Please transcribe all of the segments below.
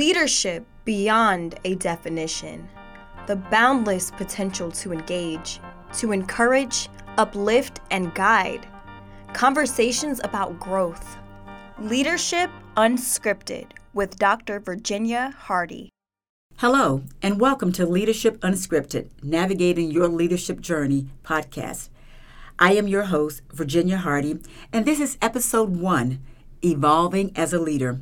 Leadership beyond a definition. The boundless potential to engage, to encourage, uplift, and guide. Conversations about growth. Leadership Unscripted with Dr. Virginia Hardy. Hello, and welcome to Leadership Unscripted Navigating Your Leadership Journey podcast. I am your host, Virginia Hardy, and this is episode one Evolving as a Leader.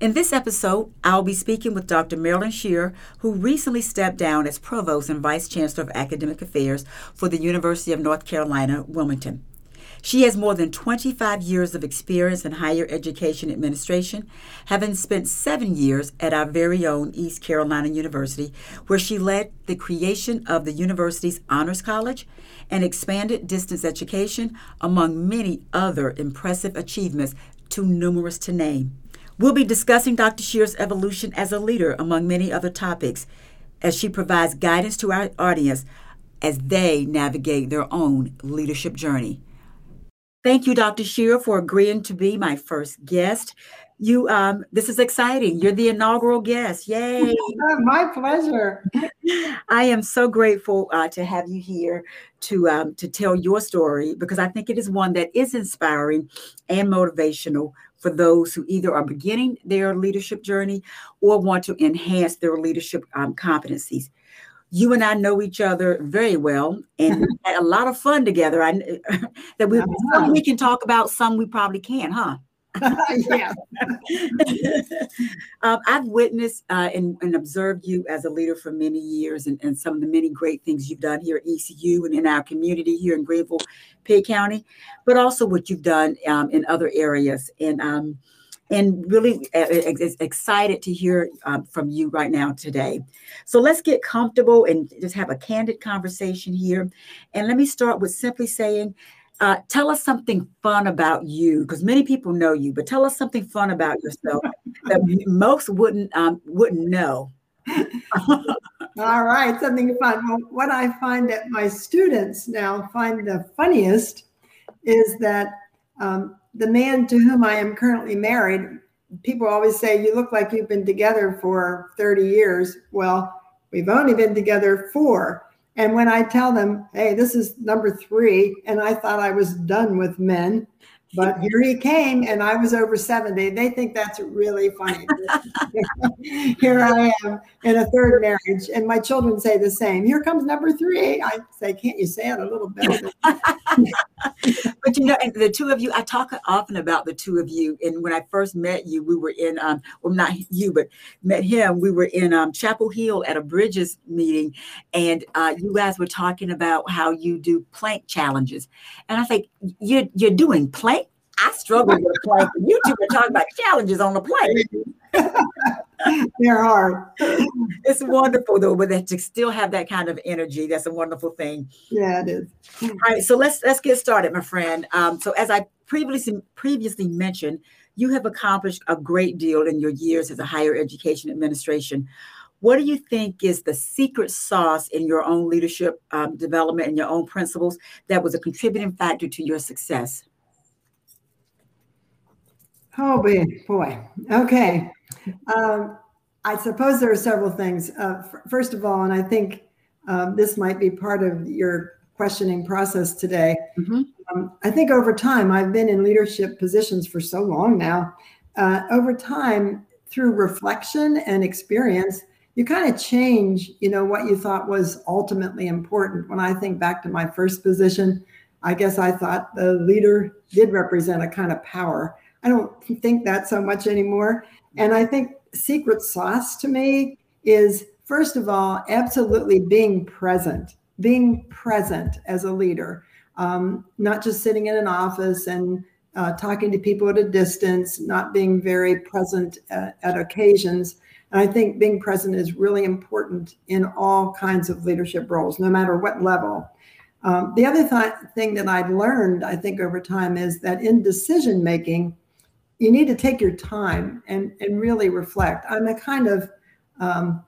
In this episode, I'll be speaking with Dr. Marilyn Sheerer, who recently stepped down as Provost and Vice Chancellor of Academic Affairs for the University of North Carolina, Wilmington. She has more than 25 years of experience in higher education administration, having spent seven years at our very own East Carolina University, where she led the creation of the university's Honors College and expanded distance education, among many other impressive achievements too numerous to name. We'll be discussing Dr. Sheerer's evolution as a leader, among many other topics, as she provides guidance to our audience as they navigate their own leadership journey. Thank you, Dr. Sheerer, for agreeing to be my first guest. You, um, this is exciting. You're the inaugural guest. Yay! my pleasure. I am so grateful uh, to have you here to um, to tell your story because I think it is one that is inspiring and motivational for those who either are beginning their leadership journey or want to enhance their leadership um, competencies you and I know each other very well and had a lot of fun together. I that we some we can talk about, some we probably can, huh? Yeah. um, I've witnessed uh, and, and, observed you as a leader for many years and, and, some of the many great things you've done here at ECU and in our community here in Greenville, Pitt County, but also what you've done um, in other areas. And um, and really uh, excited to hear um, from you right now today. So let's get comfortable and just have a candid conversation here. And let me start with simply saying, uh, tell us something fun about you, because many people know you, but tell us something fun about yourself that most wouldn't um, wouldn't know. All right, something fun. Well, what I find that my students now find the funniest is that um, the man to whom I am currently married, people always say, You look like you've been together for 30 years. Well, we've only been together four. And when I tell them, Hey, this is number three, and I thought I was done with men, but here he came and I was over 70. They think that's really funny. here I am in a third marriage, and my children say the same. Here comes number three. I say, Can't you say it a little better? but you know, and the two of you, I talk often about the two of you. And when I first met you, we were in, um, well, not you, but met him. We were in um, Chapel Hill at a Bridges meeting, and uh, you guys were talking about how you do plank challenges. And I think you're, you're doing plank I struggle with plank. You two are talking about challenges on the plank. They're hard. It's wonderful though, but to still have that kind of energy, that's a wonderful thing. Yeah, it is. All right, so let's let's get started, my friend. Um, so as I previously previously mentioned, you have accomplished a great deal in your years as a higher education administration. What do you think is the secret sauce in your own leadership um, development and your own principles that was a contributing factor to your success? Oh, boy. boy. Okay. Um, I suppose there are several things. Uh, f- first of all, and I think um, this might be part of your questioning process today. Mm-hmm. Um, I think over time, I've been in leadership positions for so long now. Uh, over time, through reflection and experience, you kind of change, you know, what you thought was ultimately important. When I think back to my first position, I guess I thought the leader did represent a kind of power. I don't think that so much anymore. And I think secret sauce to me is, first of all, absolutely being present, being present as a leader, um, not just sitting in an office and uh, talking to people at a distance, not being very present at, at occasions. And I think being present is really important in all kinds of leadership roles, no matter what level. Um, the other th- thing that I've learned, I think, over time is that in decision making, you need to take your time and and really reflect. I'm a kind of um,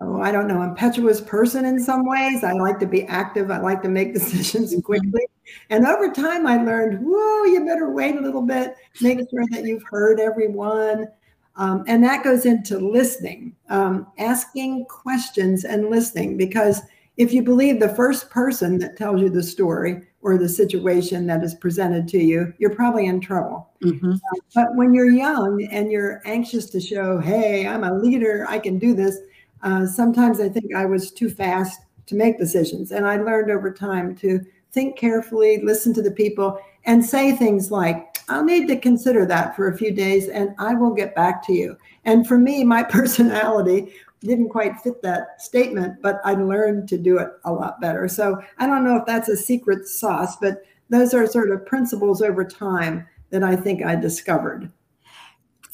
oh, I don't know, impetuous person in some ways. I like to be active. I like to make decisions mm-hmm. quickly. And over time, I learned, whoa, you better wait a little bit, make sure that you've heard everyone. Um, and that goes into listening, um, asking questions and listening. Because if you believe the first person that tells you the story or the situation that is presented to you, you're probably in trouble. Mm-hmm. But when you're young and you're anxious to show, hey, I'm a leader, I can do this, uh, sometimes I think I was too fast to make decisions. And I learned over time to think carefully, listen to the people, and say things like, I'll need to consider that for a few days and I will get back to you. And for me, my personality didn't quite fit that statement, but I learned to do it a lot better. So I don't know if that's a secret sauce, but those are sort of principles over time that I think I discovered.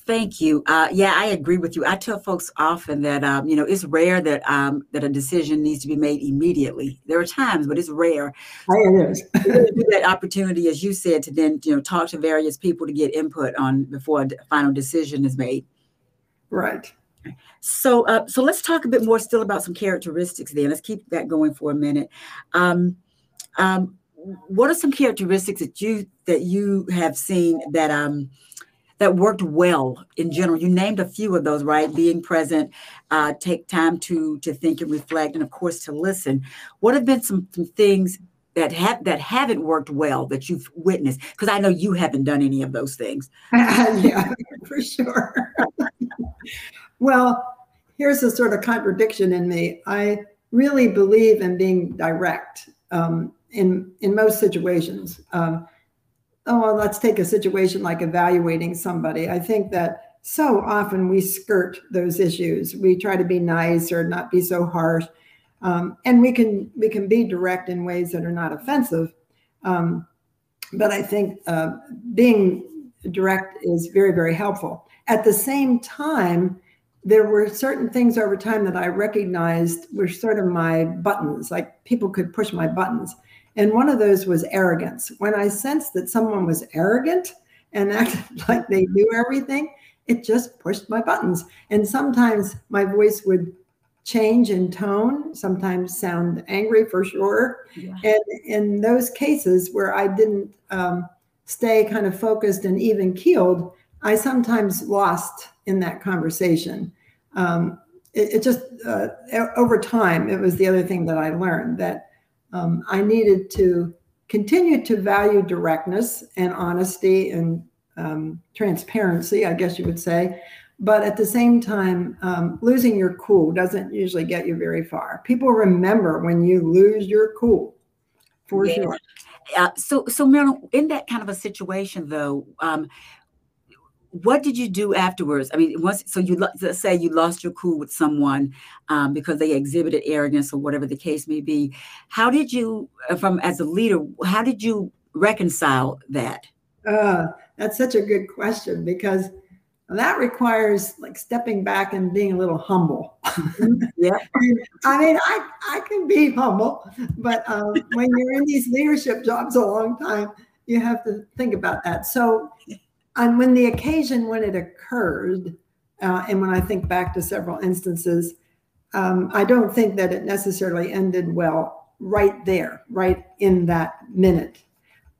Thank you. Uh, yeah, I agree with you. I tell folks often that um, you know it's rare that um, that a decision needs to be made immediately. There are times, but it's rare. It is. that opportunity, as you said, to then you know talk to various people to get input on before a final decision is made. Right. So, uh, so let's talk a bit more still about some characteristics. Then let's keep that going for a minute. Um, um, what are some characteristics that you that you have seen that um, that worked well in general. You named a few of those, right? Being present, uh, take time to to think and reflect, and of course to listen. What have been some, some things that have that haven't worked well that you've witnessed? Because I know you haven't done any of those things. yeah, for sure. well, here's a sort of contradiction in me. I really believe in being direct um, in in most situations. Um, oh, well, let's take a situation like evaluating somebody. I think that so often we skirt those issues. We try to be nice or not be so harsh, um, and we can we can be direct in ways that are not offensive. Um, but I think uh, being direct is very very helpful. At the same time, there were certain things over time that I recognized were sort of my buttons, like people could push my buttons. And one of those was arrogance. When I sensed that someone was arrogant and acted like they knew everything, it just pushed my buttons. And sometimes my voice would change in tone, sometimes sound angry for sure. Yeah. And in those cases where I didn't um, stay kind of focused and even keeled, I sometimes lost in that conversation. Um, it, it, just, uh, over time, it was the other thing that I learned that um, I needed to continue to value directness and honesty and um, transparency, I guess you would say. But at the same time, um, losing your cool doesn't usually get you very far. People remember when you lose your cool, for sure. Uh, so, so Marilyn, in that kind of a situation, though, um, what did you do afterwards? I mean, once so you let's say you lost your cool with someone um, because they exhibited arrogance or whatever the case may be. How did you, uh, from as a leader, how did you reconcile that? Uh, that's such a good question because that requires like stepping back and being a little humble. Mm-hmm. yeah. I mean, I, I can be humble, but um, when you're in these leadership jobs a long time, you have to think about that. So and when the occasion when it occurred, uh, and when I think back to several instances, um, I don't think that it necessarily ended well right there, right in that minute.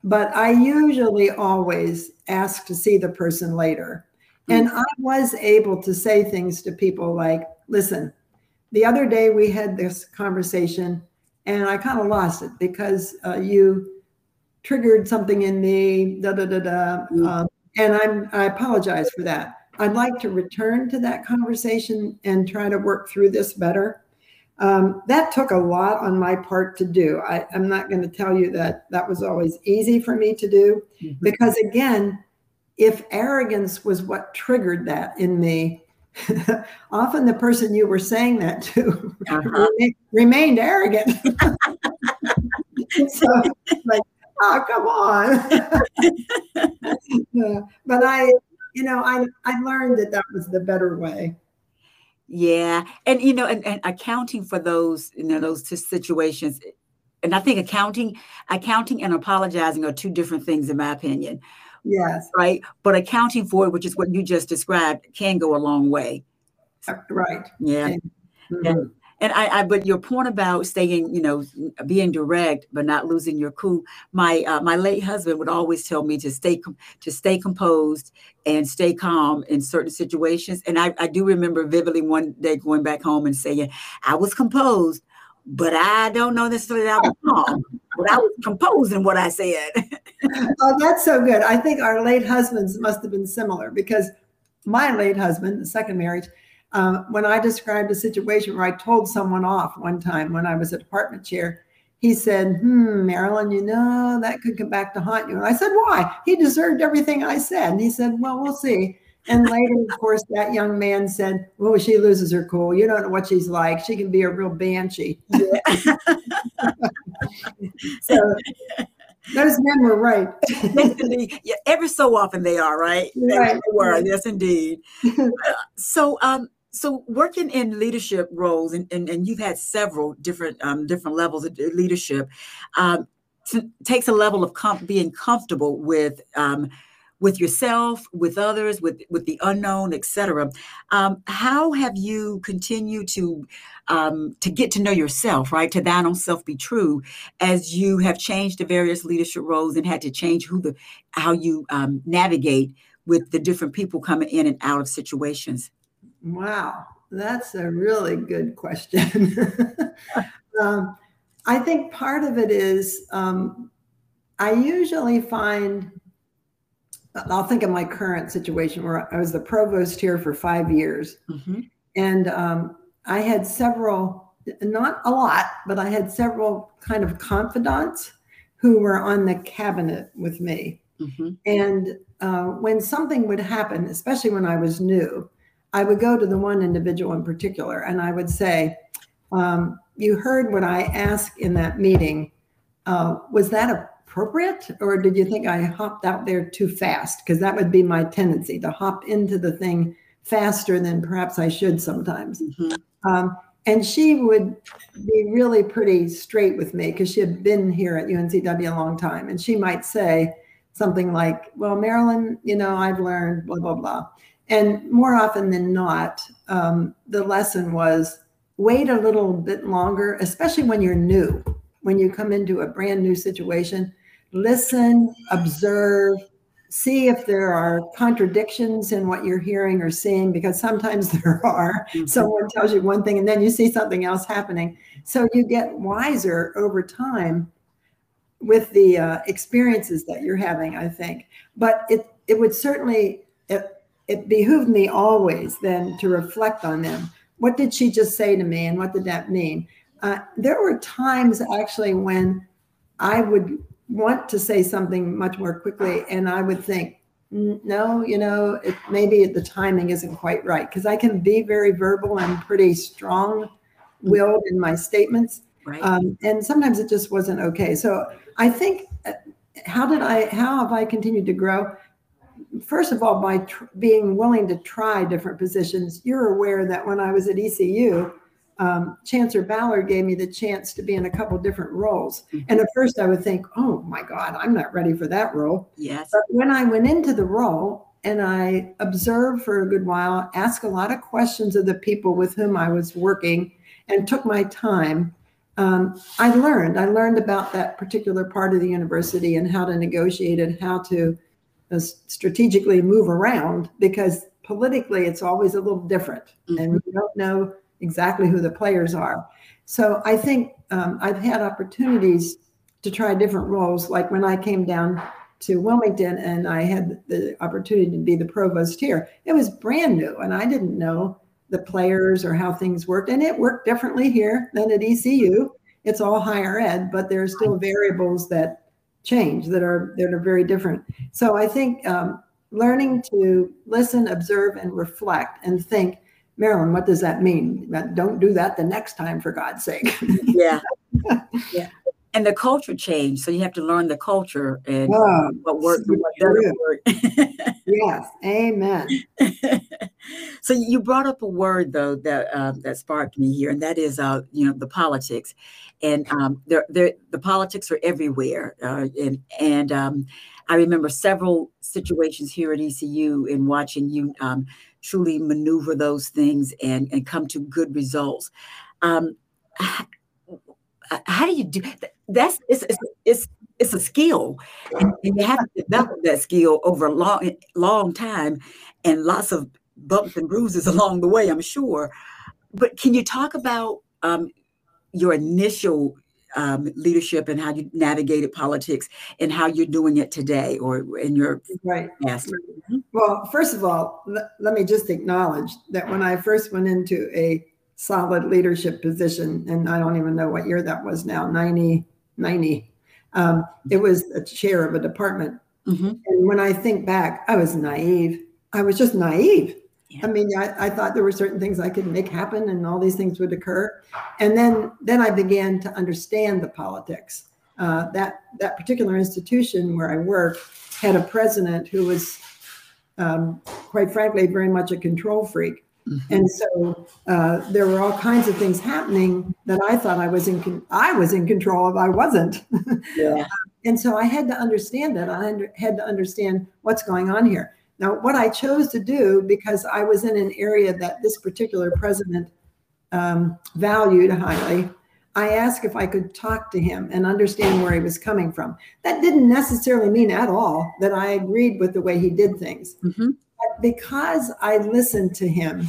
But I usually always ask to see the person later. And I was able to say things to people like, listen, the other day we had this conversation and I kind of lost it because uh, you triggered something in me, da da da da. Mm. Um, and I'm I apologize for that. I'd like to return to that conversation and try to work through this better. Um, that took a lot on my part to do. I, am not going to tell you that that was always easy for me to do, mm-hmm. because again, if arrogance was what triggered that in me, often the person you were saying that to uh-huh. remained arrogant. so, like, oh, come on. yeah. But I, you know, I, I learned that that was the better way. Yeah. And, you know, and, and accounting for those, you know, those situations. And I think accounting, accounting and apologizing are two different things in my opinion. Yes. Right. But accounting for it, which is what you just described, can go a long way. Uh, right. Yeah. Mm-hmm. And, and I, I, but your point about staying, you know, being direct but not losing your cool. My uh, my late husband would always tell me to stay to stay composed and stay calm in certain situations. And I, I do remember vividly one day going back home and saying, "I was composed, but I don't know necessarily that I was calm, but I was composing what I said." oh, that's so good. I think our late husbands must have been similar because my late husband, the second marriage uh, when I described a situation where I told someone off one time when I was a department chair, he said, Hmm, Marilyn, you know, that could come back to haunt you. And I said, Why? He deserved everything I said. And he said, Well, we'll see. And later, of course, that young man said, Oh, she loses her cool. You don't know what she's like. She can be a real banshee. so those men were right. yeah, every so often they are, right? Right. They were, yes, indeed. so, um, so working in leadership roles and, and, and you've had several different um, different levels of leadership um, takes a level of com- being comfortable with um, with yourself with others with with the unknown etc um, how have you continued to um, to get to know yourself right? To thine own self be true as you have changed the various leadership roles and had to change who the how you um, navigate with the different people coming in and out of situations Wow, that's a really good question. um, I think part of it is um, I usually find, I'll think of my current situation where I was the provost here for five years. Mm-hmm. And um, I had several, not a lot, but I had several kind of confidants who were on the cabinet with me. Mm-hmm. And uh, when something would happen, especially when I was new, I would go to the one individual in particular and I would say, um, You heard what I asked in that meeting. Uh, was that appropriate? Or did you think I hopped out there too fast? Because that would be my tendency to hop into the thing faster than perhaps I should sometimes. Mm-hmm. Um, and she would be really pretty straight with me because she had been here at UNCW a long time. And she might say something like, Well, Marilyn, you know, I've learned blah, blah, blah. And more often than not, um, the lesson was wait a little bit longer, especially when you're new, when you come into a brand new situation. Listen, observe, see if there are contradictions in what you're hearing or seeing, because sometimes there are. Mm-hmm. Someone tells you one thing and then you see something else happening. So you get wiser over time with the uh, experiences that you're having, I think. But it, it would certainly, it, it behooved me always then to reflect on them. What did she just say to me, and what did that mean? Uh, there were times actually when I would want to say something much more quickly, and I would think, no, you know, it, maybe the timing isn't quite right because I can be very verbal and pretty strong willed in my statements. Right. Um, and sometimes it just wasn't okay. So I think, uh, how did I, how have I continued to grow? First of all, by tr- being willing to try different positions, you're aware that when I was at ECU, um, Chancellor Ballard gave me the chance to be in a couple different roles. Mm-hmm. And at first I would think, oh my God, I'm not ready for that role. Yes. But when I went into the role and I observed for a good while, asked a lot of questions of the people with whom I was working, and took my time, um, I learned. I learned about that particular part of the university and how to negotiate and how to strategically move around because politically it's always a little different mm-hmm. and we don't know exactly who the players are. So I think um, I've had opportunities to try different roles. Like when I came down to Wilmington and I had the opportunity to be the provost here, it was brand new and I didn't know the players or how things worked. And it worked differently here than at ECU. It's all higher ed, but there's still variables that change that are that are very different. So I think um, learning to listen, observe, and reflect, and think, Marilyn, what does that mean? Don't do that the next time, for God's sake. yeah, yeah. And the culture change, so you have to learn the culture and oh, what works and what doesn't work. yes, amen. So you brought up a word though that uh, that sparked me here, and that is, uh, you know, the politics and um, they're, they're, the politics are everywhere. Uh, and and um, I remember several situations here at ECU in watching you um, truly maneuver those things and and come to good results. Um, how do you do that's it's it's it's, it's a skill and, and, you have to develop that skill over a long long time and lots of bumps and bruises along the way i'm sure but can you talk about um, your initial um, leadership and how you navigated politics and how you're doing it today or in your right past well first of all l- let me just acknowledge that when i first went into a solid leadership position. And I don't even know what year that was now 90, 90. Um, it was a chair of a department. Mm-hmm. And when I think back, I was naive. I was just naive. Yeah. I mean, I, I, thought there were certain things I could make happen and all these things would occur. And then, then I began to understand the politics. Uh, that, that particular institution where I work had a president who was, um, quite frankly, very much a control freak. Mm-hmm. And so uh, there were all kinds of things happening that I thought I was in con- I was in control of. I wasn't. Yeah. and so I had to understand that. I under- had to understand what's going on here. Now, what I chose to do because I was in an area that this particular president um, valued highly, I asked if I could talk to him and understand where he was coming from. That didn't necessarily mean at all that I agreed with the way he did things. Mm-hmm because I listened to him,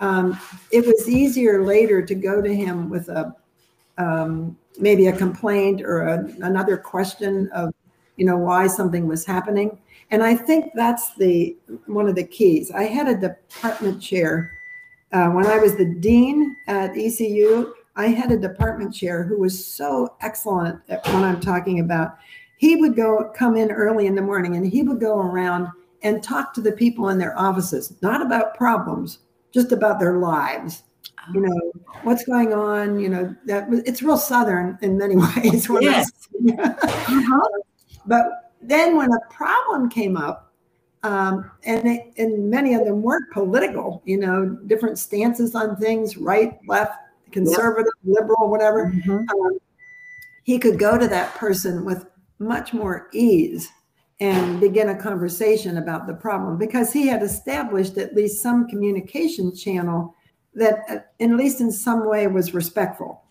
um, it was easier later to go to him with a um, maybe a complaint or a, another question of you know why something was happening. And I think that's the one of the keys. I had a department chair uh, when I was the dean at ECU. I had a department chair who was so excellent at what I'm talking about. He would go come in early in the morning and he would go around and talk to the people in their offices, not about problems, just about their lives. You know what's going on. You know that it's real southern in many ways. Yes. uh-huh. But then when a problem came up, um, and it, and many of them weren't political. You know, different stances on things, right, left, conservative, yep. liberal, whatever. Mm-hmm. Um, he could go to that person with much more ease and begin a conversation about the problem because he had established at least some communication channel that uh, at least in some way was respectful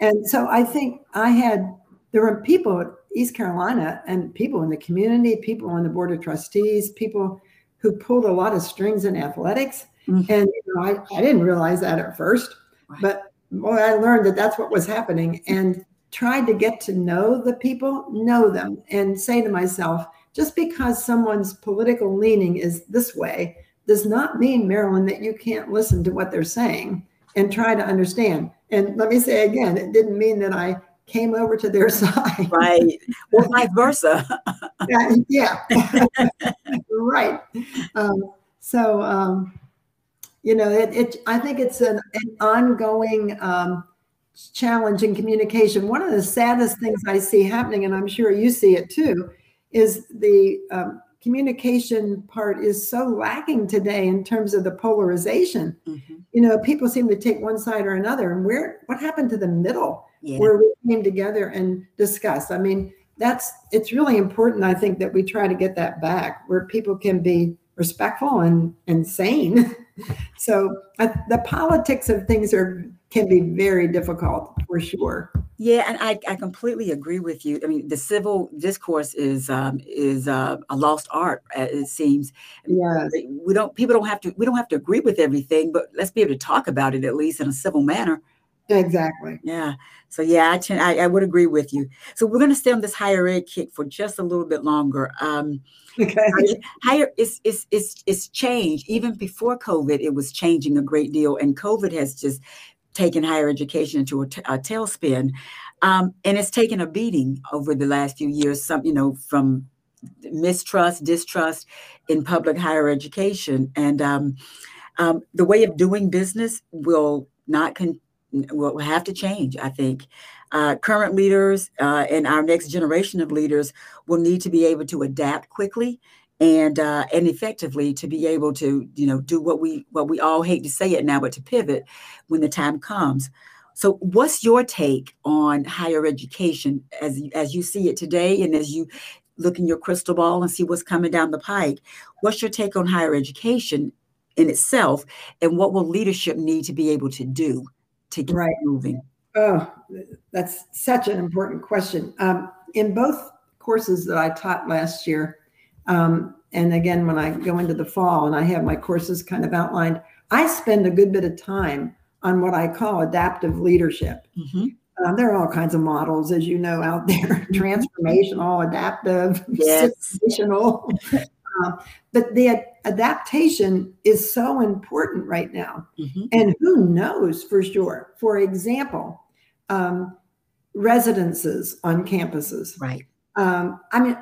and so i think i had there were people east carolina and people in the community people on the board of trustees people who pulled a lot of strings in athletics mm-hmm. and you know, I, I didn't realize that at first right. but boy i learned that that's what was happening and tried to get to know the people know them and say to myself just because someone's political leaning is this way does not mean, Marilyn, that you can't listen to what they're saying and try to understand. And let me say again, it didn't mean that I came over to their side. Right. Or vice versa. yeah. right. Um, so, um, you know, it, it, I think it's an, an ongoing um, challenge in communication. One of the saddest things I see happening, and I'm sure you see it too, is the um, communication part is so lacking today in terms of the polarization. Mm-hmm. You know, people seem to take one side or another, and where what happened to the middle yeah. where we came together and discussed? I mean, that's it's really important. I think that we try to get that back where people can be respectful and and sane. so uh, the politics of things are can be very difficult for sure. Yeah, and I, I completely agree with you. I mean, the civil discourse is um, is uh, a lost art. Uh, it seems. Yes. We don't. People don't have to. We don't have to agree with everything, but let's be able to talk about it at least in a civil manner. Exactly. Yeah. So yeah, I I would agree with you. So we're going to stay on this higher ed kick for just a little bit longer. Um, okay. Higher is is is is changed. Even before COVID, it was changing a great deal, and COVID has just taken higher education into a, t- a tailspin. Um, and it's taken a beating over the last few years, some, you know, from mistrust, distrust in public higher education. And um, um, the way of doing business will not con- will have to change, I think. Uh, current leaders uh, and our next generation of leaders will need to be able to adapt quickly and uh, and effectively to be able to you know do what we what we all hate to say it now, but to pivot when the time comes. So, what's your take on higher education as as you see it today, and as you look in your crystal ball and see what's coming down the pike? What's your take on higher education in itself, and what will leadership need to be able to do to get right. moving? Oh, that's such an important question. Um, in both courses that I taught last year, um, and again when I go into the fall and I have my courses kind of outlined, I spend a good bit of time on what I call adaptive leadership. Mm-hmm. Um, there are all kinds of models, as you know, out there transformational, adaptive, yes. situational. uh, but the ad- adaptation is so important right now. Mm-hmm. And who knows for sure? For example, um, residences on campuses. Right. Um, I mean,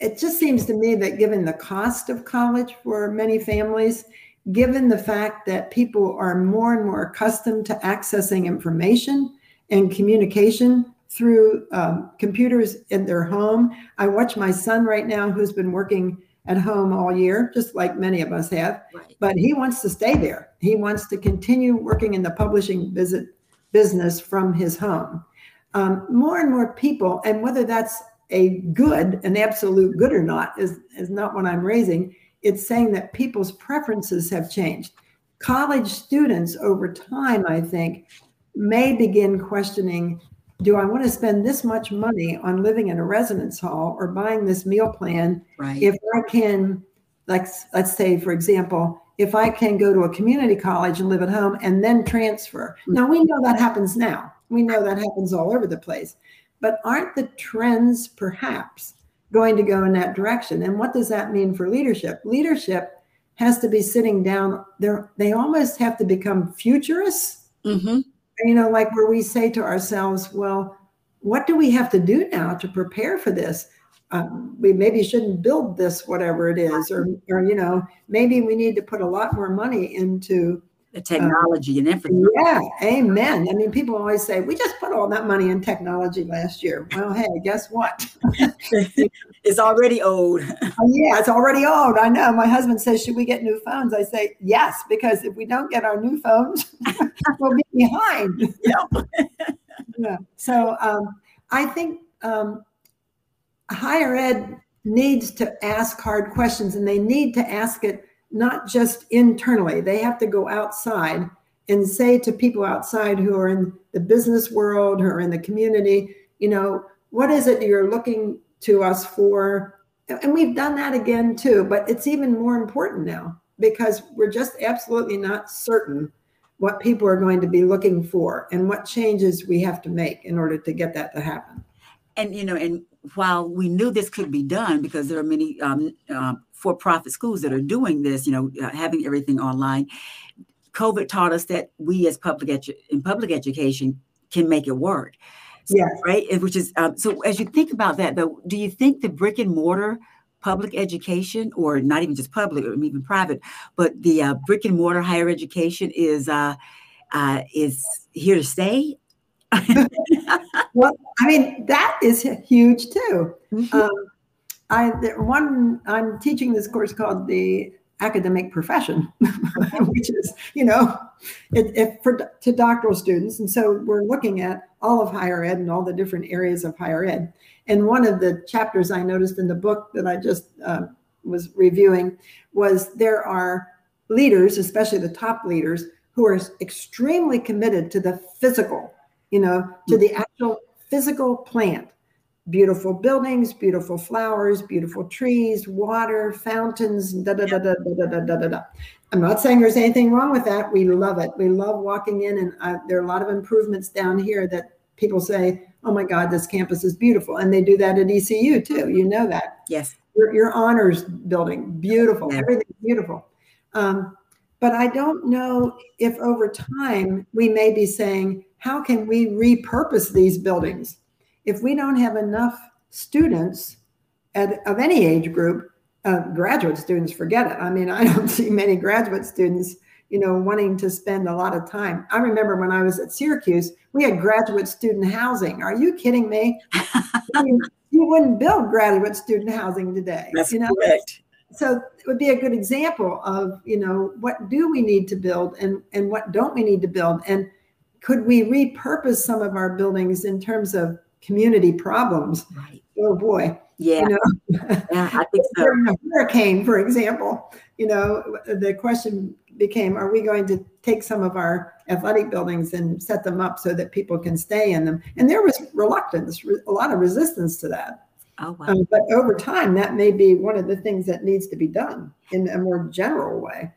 it just seems to me that given the cost of college for many families, given the fact that people are more and more accustomed to accessing information and communication through um, computers in their home. I watch my son right now, who's been working at home all year, just like many of us have, right. but he wants to stay there. He wants to continue working in the publishing visit business from his home. Um, more and more people, and whether that's a good, an absolute good or not, is, is not what I'm raising it's saying that people's preferences have changed. College students over time, I think, may begin questioning do I want to spend this much money on living in a residence hall or buying this meal plan right. if I can, like, let's say, for example, if I can go to a community college and live at home and then transfer. Mm-hmm. Now, we know that happens now. We know that happens all over the place. But aren't the trends perhaps going to go in that direction. And what does that mean for leadership? Leadership has to be sitting down there. They almost have to become futurists. Mm-hmm. You know, like where we say to ourselves, well, what do we have to do now to prepare for this? Um, we maybe shouldn't build this, whatever it is, or, or, you know, maybe we need to put a lot more money into the technology and everything. Yeah, amen. I mean, people always say, we just put all that money in technology last year. Well, hey, guess what? it's already old. Oh, yeah, it's already old. I know. My husband says, should we get new phones? I say, yes, because if we don't get our new phones, we'll be behind. Yeah. yeah. So um, I think um, higher ed needs to ask hard questions and they need to ask it not just internally. They have to go outside and say to people outside who are in the business world, who are in the community, you know, what is it you're looking to us for? And we've done that again too, but it's even more important now because we're just absolutely not certain what people are going to be looking for and what changes we have to make in order to get that to happen. And you know, and while we knew this could be done because there are many um, uh, for-profit schools that are doing this, you know, uh, having everything online. COVID taught us that we, as public edu- in public education, can make it work. So, yes. Right. Which is um, so. As you think about that, though, do you think the brick and mortar public education, or not even just public, or even private, but the uh, brick and mortar higher education is uh, uh, is here to stay? well, I mean, that is huge too. Mm-hmm. Um, I one I'm teaching this course called the academic profession, which is you know, it, it, for to doctoral students, and so we're looking at all of higher ed and all the different areas of higher ed. And one of the chapters I noticed in the book that I just uh, was reviewing was there are leaders, especially the top leaders, who are extremely committed to the physical, you know, to the actual physical plant beautiful buildings, beautiful flowers, beautiful trees, water, fountains, da da da da da da da da da. I'm not saying there's anything wrong with that. We love it. We love walking in, and uh, there are a lot of improvements down here that people say, "Oh my God, this campus is beautiful," and they do that at ECU too. You know that. Yes. Your, your honors building, beautiful. Yeah. Everything's beautiful. Um, but I don't know if over time we may be saying, how can we repurpose these buildings? If we don't have enough students at, of any age group, uh, graduate students, forget it. I mean, I don't see many graduate students, you know, wanting to spend a lot of time. I remember when I was at Syracuse, we had graduate student housing. Are you kidding me? you, you wouldn't build graduate student housing today. That's you know? correct. So it would be a good example of, you know, what do we need to build and and what don't we need to build, and could we repurpose some of our buildings in terms of community problems. Right. Oh boy. Yeah. You know? yeah, I think so. During a hurricane, for example, you know, the question became are we going to take some of our athletic buildings and set them up so that people can stay in them? And there was reluctance, a lot of resistance to that. Oh, wow. Um, but over time, that may be one of the things that needs to be done in a more general way.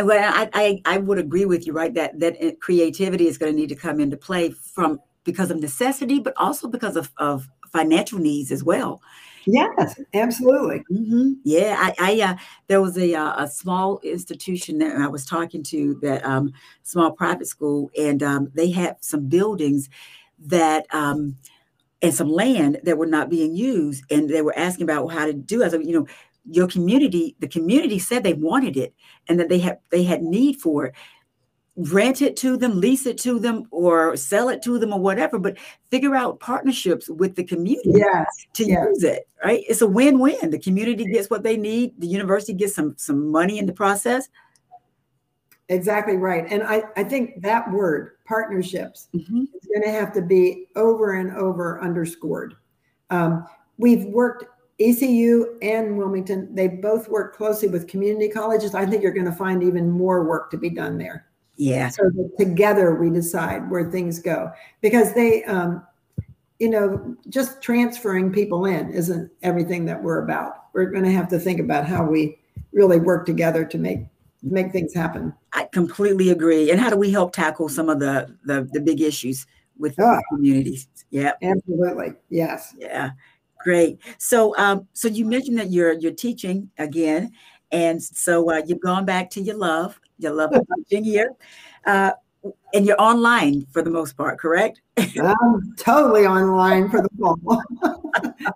Well, I, I, I would agree with you, right? That that creativity is going to need to come into play from because of necessity, but also because of, of financial needs as well. Yes, absolutely. Mm-hmm. Yeah, I, I uh, there was a uh, a small institution that I was talking to that um, small private school, and um, they had some buildings that um, and some land that were not being used, and they were asking about how to do. So, you know, your community, the community said they wanted it, and that they had they had need for it rent it to them, lease it to them, or sell it to them, or whatever. But figure out partnerships with the community yes, to yes. use it. Right? It's a win-win. The community gets what they need. The university gets some some money in the process. Exactly right. And I, I think that word, partnerships, mm-hmm. is going to have to be over and over underscored. Um, we've worked ECU and Wilmington, they both work closely with community colleges. I think you're going to find even more work to be done there. Yeah. So that together we decide where things go because they, um, you know, just transferring people in isn't everything that we're about. We're going to have to think about how we really work together to make make things happen. I completely agree. And how do we help tackle some of the the, the big issues with oh, communities? Yeah, absolutely. Yes. Yeah. Great. So, um, so you mentioned that you're you're teaching again, and so uh, you've gone back to your love you love teaching here. Uh, and you're online for the most part, correct? I'm totally online for the fall.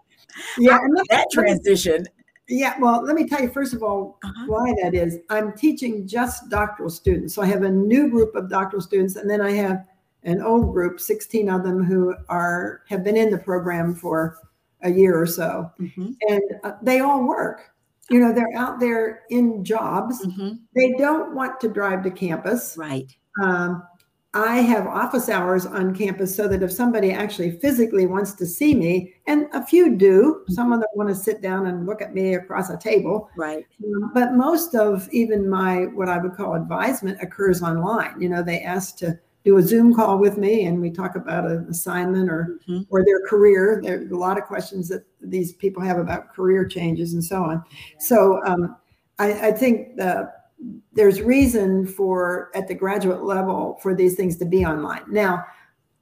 yeah, that transition. Yeah, well, let me tell you first of all uh-huh. why that is. I'm teaching just doctoral students. So I have a new group of doctoral students, and then I have an old group, 16 of them who are have been in the program for a year or so. Mm-hmm. And uh, they all work you know they're out there in jobs. Mm-hmm. they don't want to drive to campus. Right. Um, i have office hours on campus so that if somebody actually physically wants to see me and a few do mm-hmm. some of them want to sit down and look at me across a table. Right. Um, but most of even my what i would call advisement occurs online. You know they ask to do a Zoom call with me and we talk about an assignment or mm-hmm. or their career. There's a lot of questions that these people have about career changes and so on. So um, I, I, think there's reason for at the graduate level for these things to be online. Now,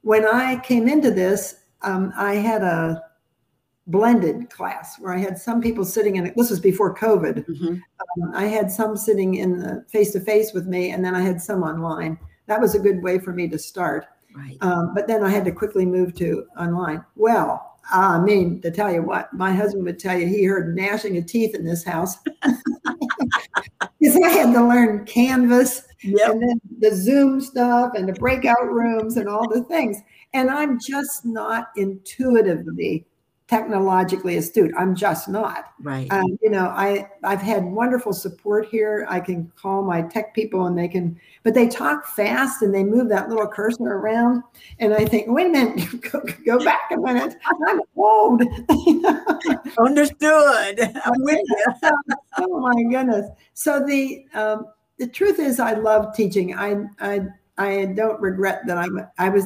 when I came into this, um, I had a blended class where I had some people sitting in it. This was before COVID. Mm-hmm. Um, I had some sitting in the face to face with me, and then I had some online that was a good way for me to start. Right. Um, but then I had to quickly move to online. Well, I mean, to tell you what, my husband would tell you he heard gnashing of teeth in this house. Because I had to learn Canvas yep. and then the Zoom stuff and the breakout rooms and all the things. And I'm just not intuitively technologically astute. I'm just not. Right. Um, you know, I I've had wonderful support here. I can call my tech people and they can, but they talk fast and they move that little cursor around. And I think, wait a minute, go, go back a minute. I'm old. Understood. I'm with you. oh my goodness. So the um, the truth is, I love teaching. I I I don't regret that I'm. I was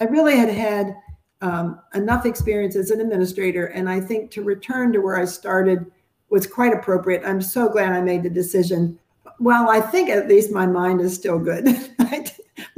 I really had had um, enough experience as an administrator. And I think to return to where I started was quite appropriate. I'm so glad I made the decision. Well, I think at least my mind is still good. I,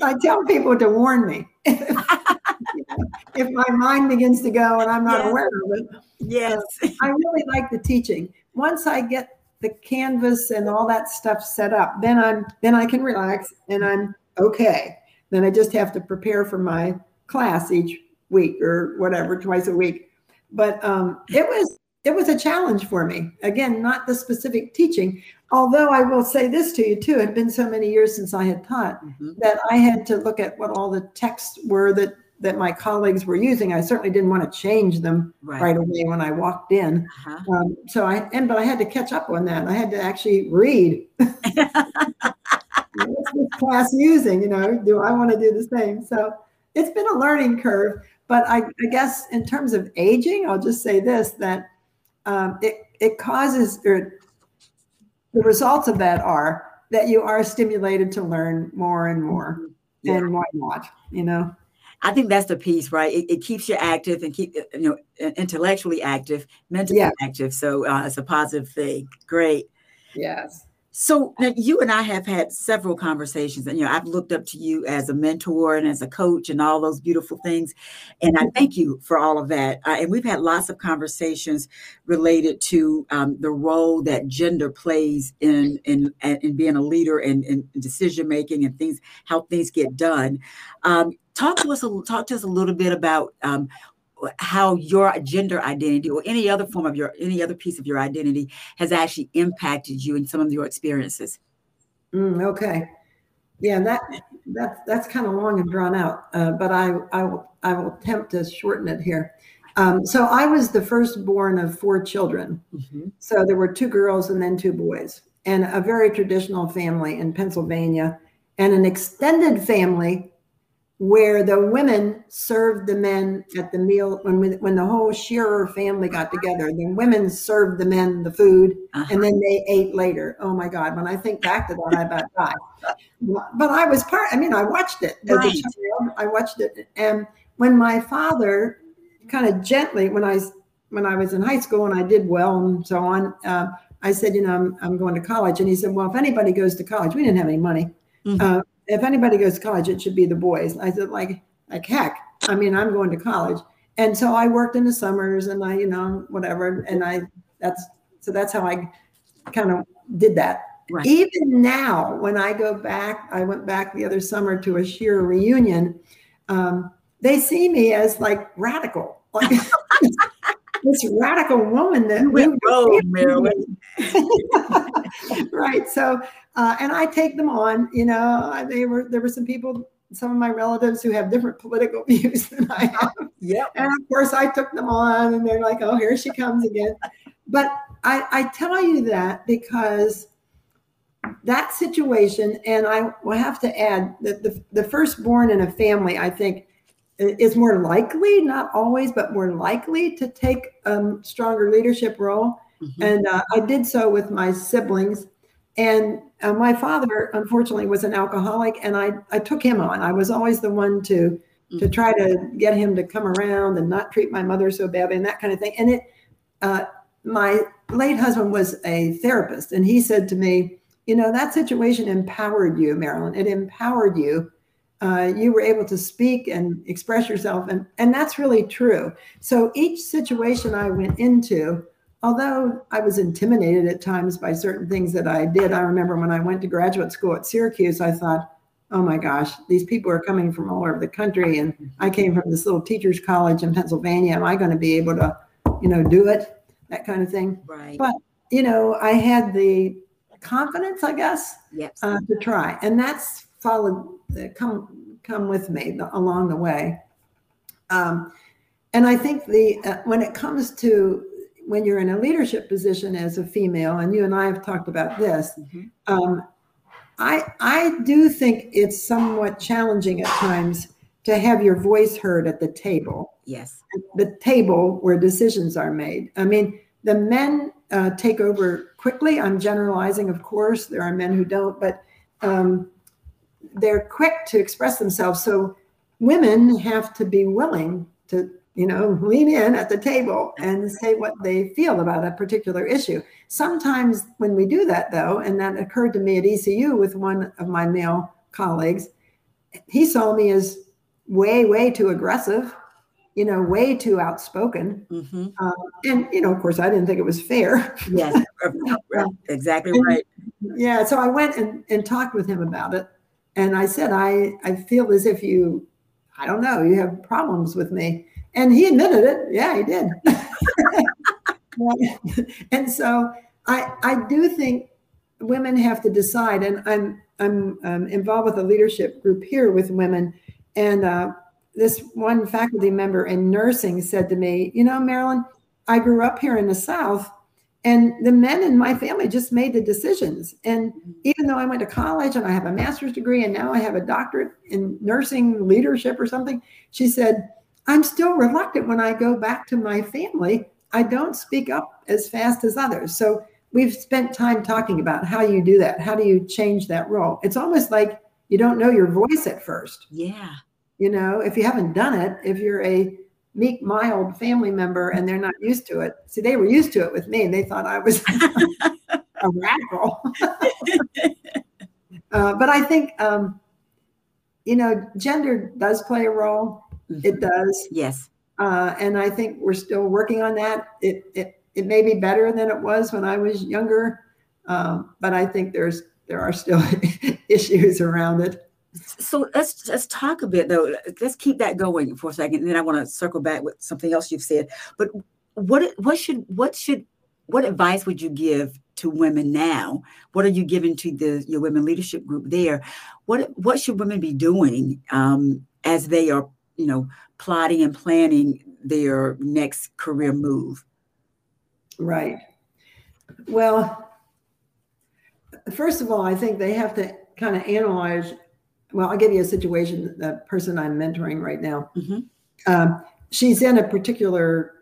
I tell people to warn me if my mind begins to go and I'm not yes. aware of it. Yes. Uh, I really like the teaching. Once I get the canvas and all that stuff set up, then I'm then I can relax and I'm okay. Then I just have to prepare for my class each week or whatever, twice a week. But um, it was it was a challenge for me. Again, not the specific teaching, although I will say this to you too. It had been so many years since I had taught mm-hmm. that I had to look at what all the texts were that that my colleagues were using. I certainly didn't want to change them right, right away when I walked in. Uh-huh. Um, so I and but I had to catch up on that. I had to actually read. What's this class using? You know, do I want to do the same? So it's been a learning curve. But I, I guess in terms of aging, I'll just say this that um, it, it causes, or the results of that are that you are stimulated to learn more and more. Mm-hmm. Yeah. And why not? You know. I think that's the piece, right? It, it, keeps you active and keep you know intellectually active, mentally yeah. active. So uh, it's a positive thing. Great. Yes. So now you and I have had several conversations, and you know I've looked up to you as a mentor and as a coach and all those beautiful things, and I thank you for all of that. Uh, and we've had lots of conversations related to um, the role that gender plays in in in being a leader and, in decision making and things how things get done. Um, talk to us talk to us a little bit about um, how your gender identity or any other form of your any other piece of your identity has actually impacted you in some of your experiences. Mm, okay. Yeah that that's that's kind of long and drawn out uh, but i i will i will attempt to shorten it here. Um, so i was the firstborn of four children. Mm-hmm. so there were two girls and then two boys and a very traditional family in pennsylvania and an extended family where the women served the men at the meal when when the whole Sheerer family got together. The women served the men the food, uh-huh. and then they ate later. Oh my God! When I think back to that, I about die. But I was part. I mean, I watched it as right. a child. I watched it, and when my father, kind of gently, when I when I was in high school and I did well and so on. Uh, I said, you know, I'm, I'm going to college. And he said, well, if anybody goes to college, we didn't have any money. Mm-hmm. Uh, if anybody goes to college, it should be the boys. I said, like, like heck. I mean, I'm going to college. And so I worked in the summers and I, you know, whatever. And I, that's, so that's how I kind of did that. Right. Even now, when I go back, I went back the other summer to a Sheerer reunion. Um, they see me as like radical, like this radical woman that we road, Marilyn. right. So, uh, and I take them on. You know, they were there were some people, some of my relatives who have different political views than I have. Yeah. And of course, I took them on, and they're like, "Oh, here she comes again." But I, I tell you that because that situation, and I will have to add that the, the firstborn in a family, I think, is more likely, not always, but more likely to take a um, stronger leadership role. Mm-hmm. And uh, I did so with my siblings. And uh, my father, unfortunately, was an alcoholic, and I, I took him on. I was always the one to mm-hmm. to try to get him to come around and not treat my mother so badly and that kind of thing. And it, uh, my late husband was a therapist, and he said to me, "You know, that situation empowered you, Marilyn. It empowered you uh, you were able to speak and express yourself. And, and that's really true. So each situation I went into, although I was intimidated at times by certain things that I did, I remember when I went to graduate school at Syracuse, I thought, oh my gosh, these people are coming from all over the country. And I came from this little teacher's college in Pennsylvania. Am I going to be able to, you know, do it? That kind of thing. Right. But, you know, I had the confidence, I guess, yes. uh, to try. And that's followed come come with me along the way. Um, and I think the uh, when it comes to when you're in a leadership position as a female, and you and I have talked about this, mm-hmm. um, I I do think it's somewhat challenging at times to have your voice heard at the table. Yes, the table where decisions are made. I mean, the men uh, take over quickly. I'm generalizing, of course. There are men who don't, but um, they're quick to express themselves. So women have to be willing to, you know, lean in at the table and say what they feel about a particular issue. Sometimes when we do that, though, and that occurred to me at ECU with one of my male colleagues, he saw me as way, way too aggressive you know, way too outspoken. Mm-hmm. Um, and, you know, of course, I didn't think it was fair. yes, exactly right. Yeah. So I went and, and talked with him about it. And I said, I, I feel as if you, I don't know, you have problems with me. And he admitted it. Yeah, he did. and so I, I do think women have to decide. And I'm, I'm um, involved with a leadership group here with women. And uh, this one faculty member in nursing said to me, You know, Marilyn, I grew up here in the South and the men in my family just made the decisions. And mm-hmm. even though I went to college and I have a master's degree and now I have a doctorate in nursing leadership or something, she said, I'm still reluctant when I go back to my family. I don't speak up as fast as others. So we've spent time talking about how you do that. How do you change that role? It's almost like you don't know your voice at first. Yeah. You know, if you haven't done it, if you're a meek, mild family member and they're not used to it. See, they were used to it with me and they thought I was a radical. uh, but I think, um, you know, gender does play a role. Mm-hmm. It does. Yes. Uh, and I think we're still working on that. It, it, it may be better than it was when I was younger, um, but I think there's there are still issues around it. So let's let's talk a bit though. Let's keep that going for a second, and then I want to circle back with something else you've said. But what what should what should what advice would you give to women now? What are you giving to the your women leadership group there? What what should women be doing um, as they are you know plotting and planning their next career move? Right. Well, first of all, I think they have to kind of analyze well, I'll give you a situation. The person I'm mentoring right now, mm-hmm. um, she's in a particular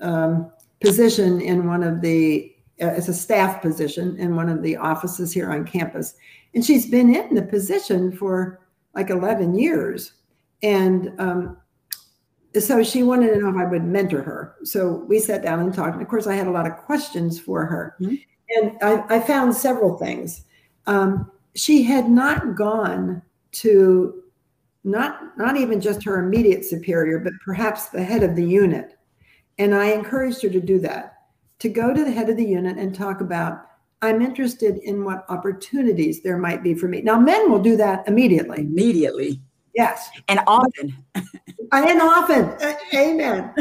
um, position in one of the. Uh, it's a staff position in one of the offices here on campus, and she's been in the position for like 11 years, and um, so she wanted to know if I would mentor her. So we sat down and talked. And of course, I had a lot of questions for her, mm-hmm. and I, I, found several things. Um, she had not gone to not not even just her immediate superior, but perhaps the head of the unit. And I encouraged her to do that, to go to the head of the unit and talk about, I'm interested in what opportunities there might be for me. Now, men will do that immediately. Immediately. Yes. And often. and often. Amen.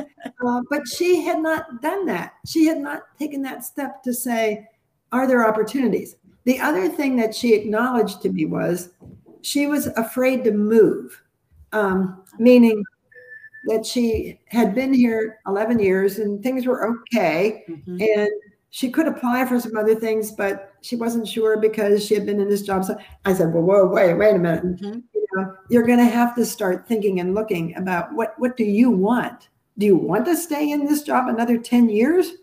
Uh, but she had not done that. She had not taken that step to say, are there opportunities? The other thing that she acknowledged to me was she was afraid to move, um, meaning that she had been here 11 years and things were okay. Mm-hmm. And she could apply for some other things, but she wasn't sure because she had been in this job. So I said, well, whoa, wait, wait a minute. Mm-hmm. You know, you're going to have to start thinking and looking about what, what do you want? Do you want to stay in this job another 10 years?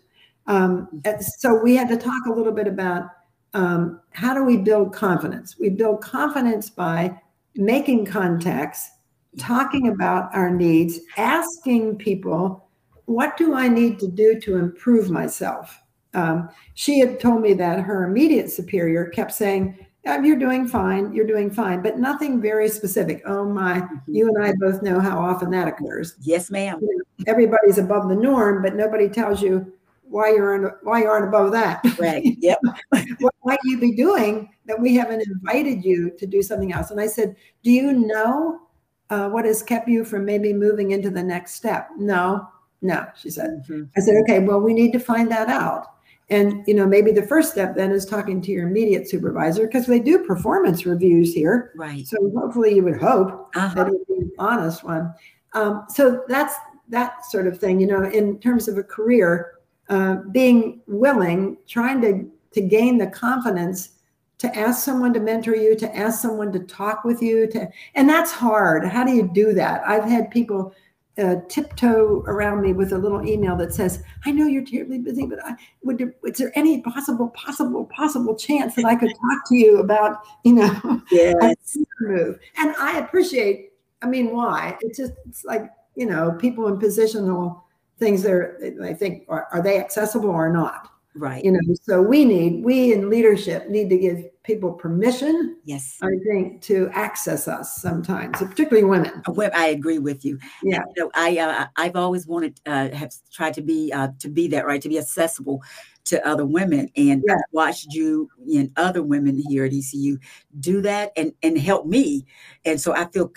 Um, so we had to talk a little bit about um, how do we build confidence? We build confidence by making contacts, talking about our needs, asking people, what do I need to do to improve myself? Um, she had told me that her immediate superior kept saying, You're doing fine, you're doing fine, but nothing very specific. Oh my, mm-hmm. you and I both know how often that occurs. Yes, ma'am. Everybody's above the norm, but nobody tells you why you're in, why you aren't above that. Right. Yep. what might you be doing that we haven't invited you to do something else? And I said, do you know uh, what has kept you from maybe moving into the next step? No, no, she said. Mm-hmm. I said, okay, well, we need to find that out. And you know, maybe the first step then is talking to your immediate supervisor because they do performance reviews here. Right. So hopefully, you would hope uh-huh. that it would be an honest one. Um, so that's that sort of thing. You know, in terms of a career, uh, being willing, trying to, to gain the confidence to ask someone to mentor you, to ask someone to talk with you, to and that's hard. How do you do that? I've had people uh, tiptoe around me with a little email that says, "I know you're terribly busy, but I would. Is there any possible, possible, possible chance that I could talk to you about, you know, yes. move?" And I appreciate. I mean, why? It's just it's like you know, people in positional things there i think are, are they accessible or not? Right. You know so we need we in leadership need to give people permission yes. I think to access us sometimes particularly women. I agree with you. Yeah. and, you know, i uh, i've always wanted uh have tried to be uh to be that right to be accessible to other women. And yeah. watched you and other women here at ecu do that and and help me. And so i feel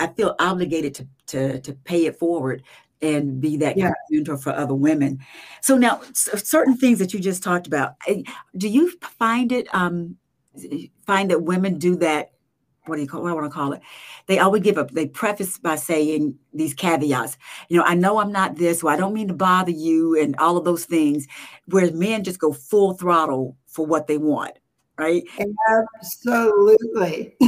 I feel obligated to to to pay it forward and be that yeah. mentor for other women. So now, certain things that you just talked about, eh, do you find it um, find that women do that? What do you call? What I want to call it? They always give up. They preface by saying these caveats. You know, I know I'm not this, or I don't mean to bother you, and all of those things. Whereas men just go full throttle for what they want right? Absolutely.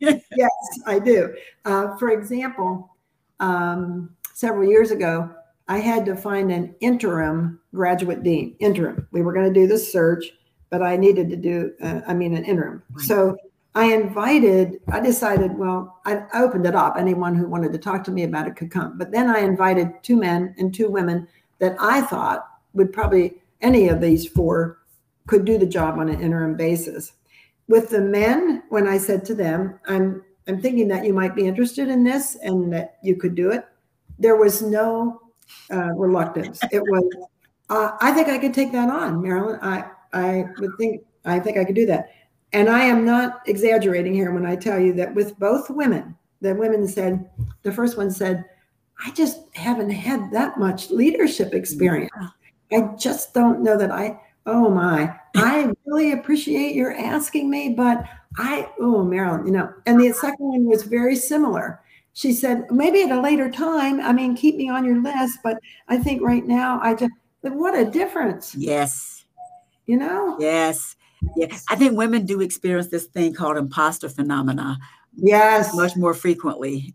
yes, I do. Uh, for example, um, several years ago, I had to find an interim graduate dean. Interim. We were going to do the search, but I needed to do, uh, I mean, an interim. Right. So I invited, I decided, well, I opened it up. Anyone who wanted to talk to me about it could come. But then I invited two men and two women that I thought would probably, any of these four could do the job on an interim basis. With the men, when I said to them, I'm I'm thinking that you might be interested in this and that you could do it. There was no uh, reluctance. It was, uh, I think I could take that on, Marilyn. I I would think I think I could do that. And I am not exaggerating here when I tell you that with both women, the women said, the first one said, I just haven't had that much leadership experience. I just don't know that I, oh my, I really appreciate your asking me, but I, oh, Marilyn, you know, and the second one was very similar. She said, maybe at a later time, I mean, keep me on your list, but I think right now I just, what a difference. Yes. You know? Yes. Yes. I think women do experience this thing called imposter phenomena. Yes. Much more frequently.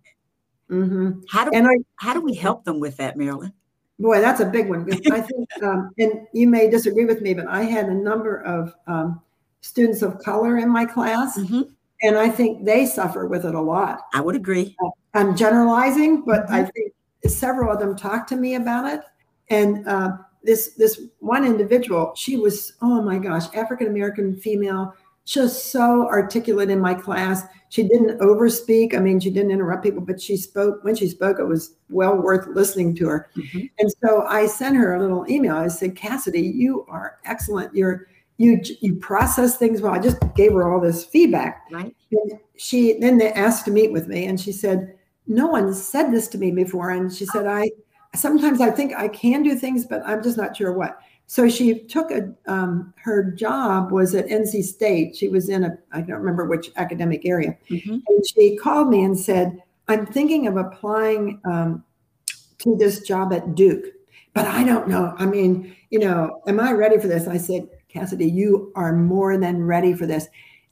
Mm-hmm. How do and I, how do we help them with that, Marilyn? Boy, that's a big one. I think, um, and you may disagree with me, but I had a number of um, students of color in my class, mm-hmm. and I think they suffer with it a lot. I would agree. Uh, I'm generalizing, but mm-hmm. I think several of them talked to me about it, and uh, this this one individual, she was oh my gosh, African American female, just so articulate in my class. She didn't overspeak. I mean, she didn't interrupt people, but she spoke when she spoke. It was well worth listening to her. Mm-hmm. And so I sent her a little email. I said, Cassidy, you are excellent. You're you you process things well. I just gave her all this feedback. Right. And she then they asked to meet with me, and she said, "No one said this to me before." And she said, "I sometimes I think I can do things, but I'm just not sure what." So she took a um, her job was at NC State. She was in a I don't remember which academic area, mm-hmm. and she called me and said, "I'm thinking of applying um, to this job at Duke." But I don't know. I mean, you know, am I ready for this? I said, Cassidy, you are more than ready for this.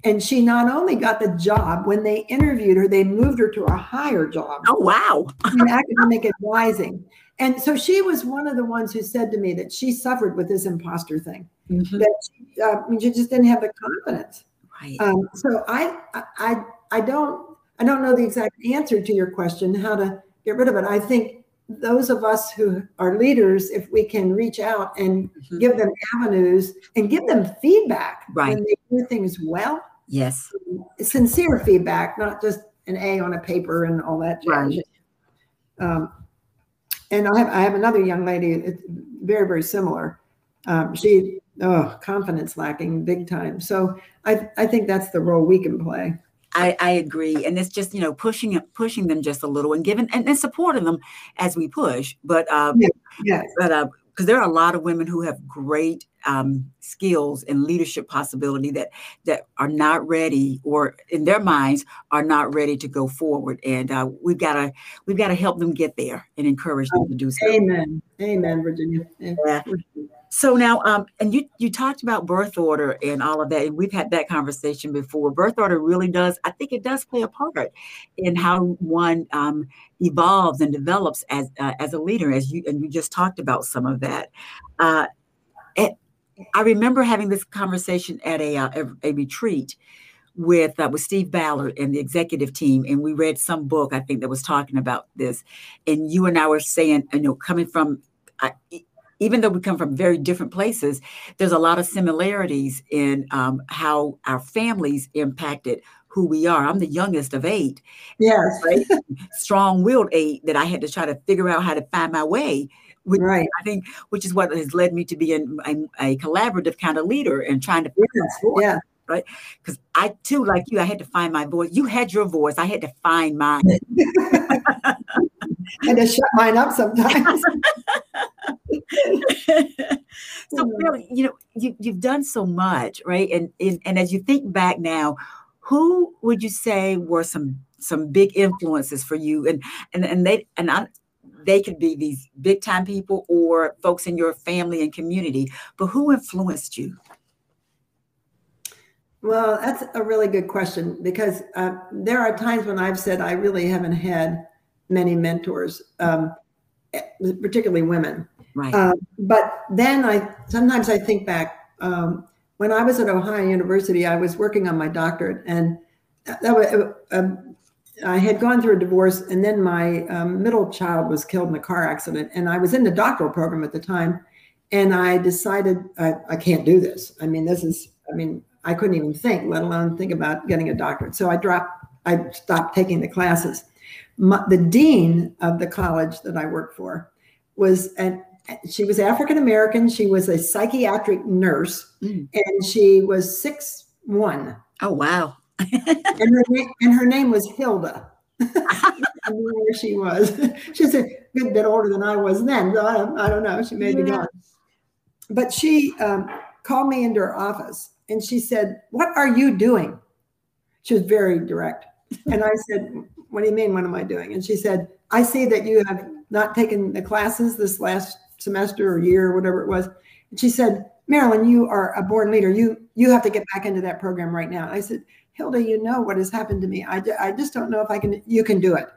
And she not only got the job, when they interviewed her, they moved her to a higher job. Oh, wow. in academic advising. And so she was one of the ones who said to me that she suffered with this imposter thing. Mm-hmm. That she, uh, I mean, she just didn't have the confidence. Right. Um, so I, I, I don't, I don't know the exact answer to your question, how to get rid of it. I think those of us who are leaders, if we can reach out and mm-hmm. give them avenues and give them feedback right. when they do things well. Yes. Sincere feedback, not just an A on a paper and all that. Right. Um, and I have I have another young lady, it's very, very similar. Um, she oh confidence lacking big time. So I I think that's the role we can play. I, I agree, and it's just you know pushing it pushing them just a little and giving and, and supporting them as we push. But uh, yeah, yeah. but uh, because there are a lot of women who have great um, skills and leadership possibility that that are not ready or in their minds are not ready to go forward and uh, we've got to we've got to help them get there and encourage them to do so amen amen virginia yeah. So now, um, and you you talked about birth order and all of that, and we've had that conversation before. Birth order really does, I think, it does play a part in how one um, evolves and develops as uh, as a leader. As you and you just talked about some of that. Uh, I remember having this conversation at a uh, a, retreat with uh, with Steve Ballard and the executive team, and we read some book I think that was talking about this, and you and I were saying, you know, coming from even though we come from very different places, there's a lot of similarities in um, how our families impacted who we are. I'm the youngest of eight. Yes. Right? Strong-willed eight that I had to try to figure out how to find my way. Which right. I think, which is what has led me to be an, a, a collaborative kind of leader and trying to yes. yeah. Right. Because I too, like you, I had to find my voice. You had your voice. I had to find mine. and to shut mine up sometimes. so really, you know, you, you've done so much, right? And, and and as you think back now, who would you say were some some big influences for you? And and and they and I they could be these big time people or folks in your family and community, but who influenced you? Well, that's a really good question because uh, there are times when I've said I really haven't had many mentors. Um, particularly women. Right. Uh, but then I sometimes I think back um, when I was at Ohio University, I was working on my doctorate, and that was, um, I had gone through a divorce, and then my um, middle child was killed in a car accident, and I was in the doctoral program at the time, and I decided I, I can't do this. I mean, this is, I mean, I couldn't even think, let alone think about getting a doctorate. So I dropped, I stopped taking the classes. My, the dean of the college that I worked for was an she was African American. She was a psychiatric nurse, mm. and she was six one. Oh wow! And, her, and her name was Hilda. Where she was. She's a good bit older than I was then. I, I don't know. She may yeah. be gone. But she um, called me into her office and she said, What are you doing? She was very direct. And I said, What do you mean? What am I doing? And she said, I see that you have not taken the classes this last semester or year or whatever it was. And she said, Marilyn, you are a born leader. You you have to get back into that program right now. I said, Hilda, you know what has happened to me. I, I just don't know if I can. You can do it.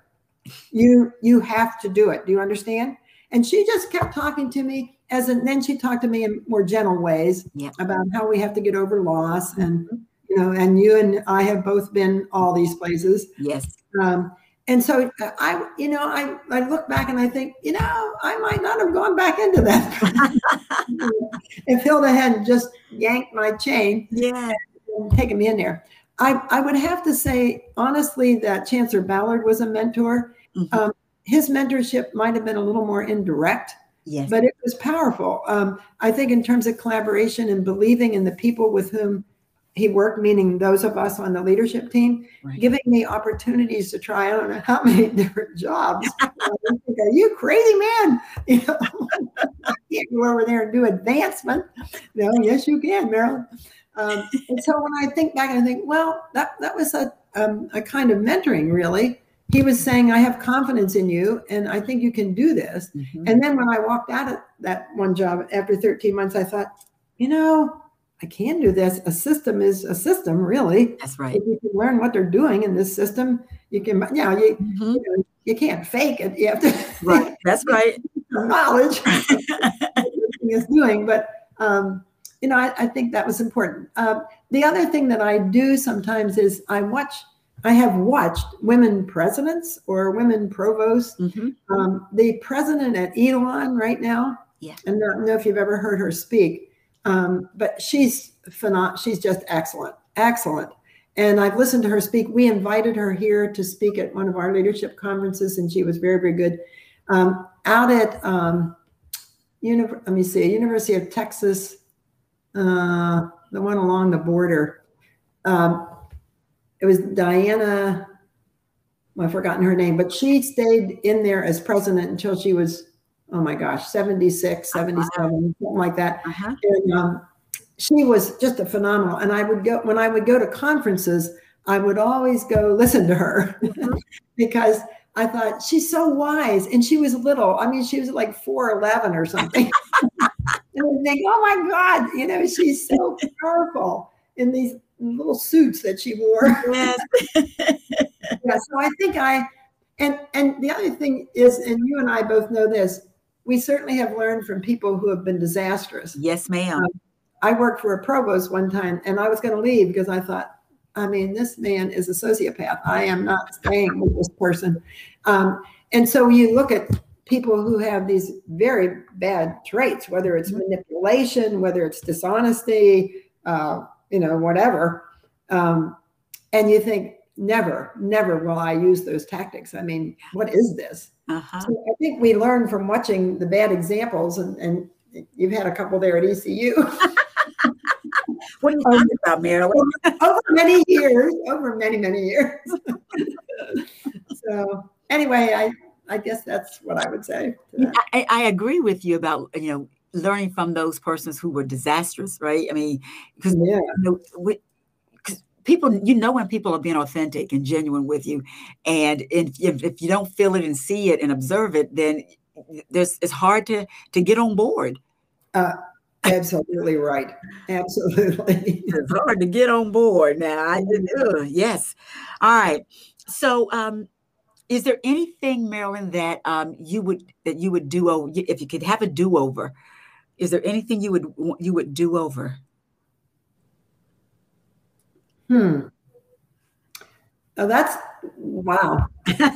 You you have to do it. Do you understand? And she just kept talking to me as and then she talked to me in more gentle ways yeah. about how we have to get over loss and mm-hmm. you know and you and I have both been all these places. Yes. Um, and so uh, I, you know, I, I look back and I think, you know, I might not have gone back into that if Hilda hadn't just yanked my chain, yeah, and taken me in there. I, I would have to say honestly that Chancellor Ballard was a mentor. Mm-hmm. Um, his mentorship might have been a little more indirect, yes. but it was powerful. Um, I think in terms of collaboration and believing in the people with whom he worked, meaning those of us on the leadership team, right. giving me opportunities to try I don't know how many different jobs. Are you crazy man? You know, I can't go over there and do advancement. No, yes, you can, Marilyn. Um, and so when I think back, I think, well, that that was a um, a kind of mentoring, really. He was saying, "I have confidence in you, and I think you can do this." Mm-hmm. And then when I walked out of that one job after 13 months, I thought, you know, I can do this. A system is a system, really. That's right. If you can learn what they're doing in this system, you can, know, you, mm-hmm. you, know, you can't fake it. You have to. Right. That's right. knowledge is doing, but um, you know, I, I, think that was important. Uh, the other thing that I do sometimes is I watch. I have watched women presidents or women provosts. Mm-hmm. Um, the president at Elon right now. Yeah. And I don't know if you've ever heard her speak um, but she's phenomenal. She's just excellent, excellent. And I've listened to her speak. We invited her here to speak at one of our leadership conferences, and she was very, very good. Um, out at um, uni- let me see, University of Texas, uh, the one along the border. Um, it was Diana. Well, I've forgotten her name, but she stayed in there as president until she was oh my gosh, 76, 77, uh-huh. something like that. Uh-huh. And um, she was just a phenomenal. And I would go, when I would go to conferences, I would always go listen to her mm-hmm. because I thought she's so wise. And she was little. I mean, she was like 4'11 or something. think, oh my God, you know, she's so powerful in these little suits that she wore. Yes. yeah. So I think I, and and the other thing is, and you and I both know this, we certainly have learned from people who have been disastrous. Yes, ma'am. Um, I worked for a provost one time and I was going to leave because I thought, I mean, this man is a sociopath. I am not staying with this person. Um, and so you look at people who have these very bad traits, whether it's mm-hmm. manipulation, whether it's dishonesty, uh, you know, whatever. Um, and you think, never, never will I use those tactics. I mean, what is this? Uh-huh. So I think we learn from watching the bad examples, and, and you've had a couple there at ECU. what are you talking about, Marilyn? over many years, over many, many years. so anyway, I, I guess that's what I would say. I, I agree with you about, you know, learning from those persons who were disastrous, right? I mean, because yeah. you know, we, people you know when people are being authentic and genuine with you and if, if you don't feel it and see it and observe it then there's it's hard to to get on board. Uh, absolutely right. Absolutely. It's hard to get on board now I, uh, yes. All right. So um is there anything, Marilyn, that um, you would that you would do over if you could have a do over? Is there anything you would you would do over? Hmm. Oh, that's wow. yeah,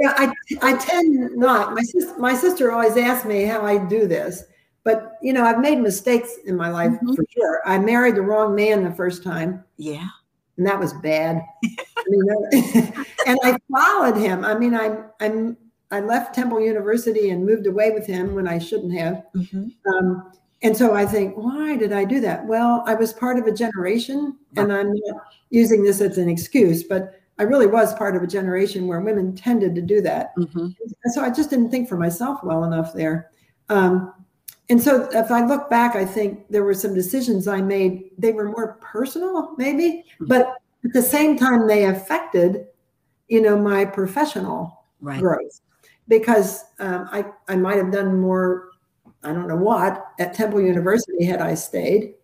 I I tend not. My sister my sister always asks me how I do this, but you know I've made mistakes in my life mm-hmm. for sure. I married the wrong man the first time. Yeah, and that was bad. I mean, and I followed him. I mean, I I'm I left Temple University and moved away with him when I shouldn't have. Mm-hmm. Um, and so I think, why did I do that? Well, I was part of a generation, and I'm not using this as an excuse, but I really was part of a generation where women tended to do that. Mm-hmm. So I just didn't think for myself well enough there. Um, and so if I look back, I think there were some decisions I made, they were more personal, maybe, mm-hmm. but at the same time, they affected, you know, my professional right. growth because um, I, I might have done more I don't know what, at Temple University had I stayed.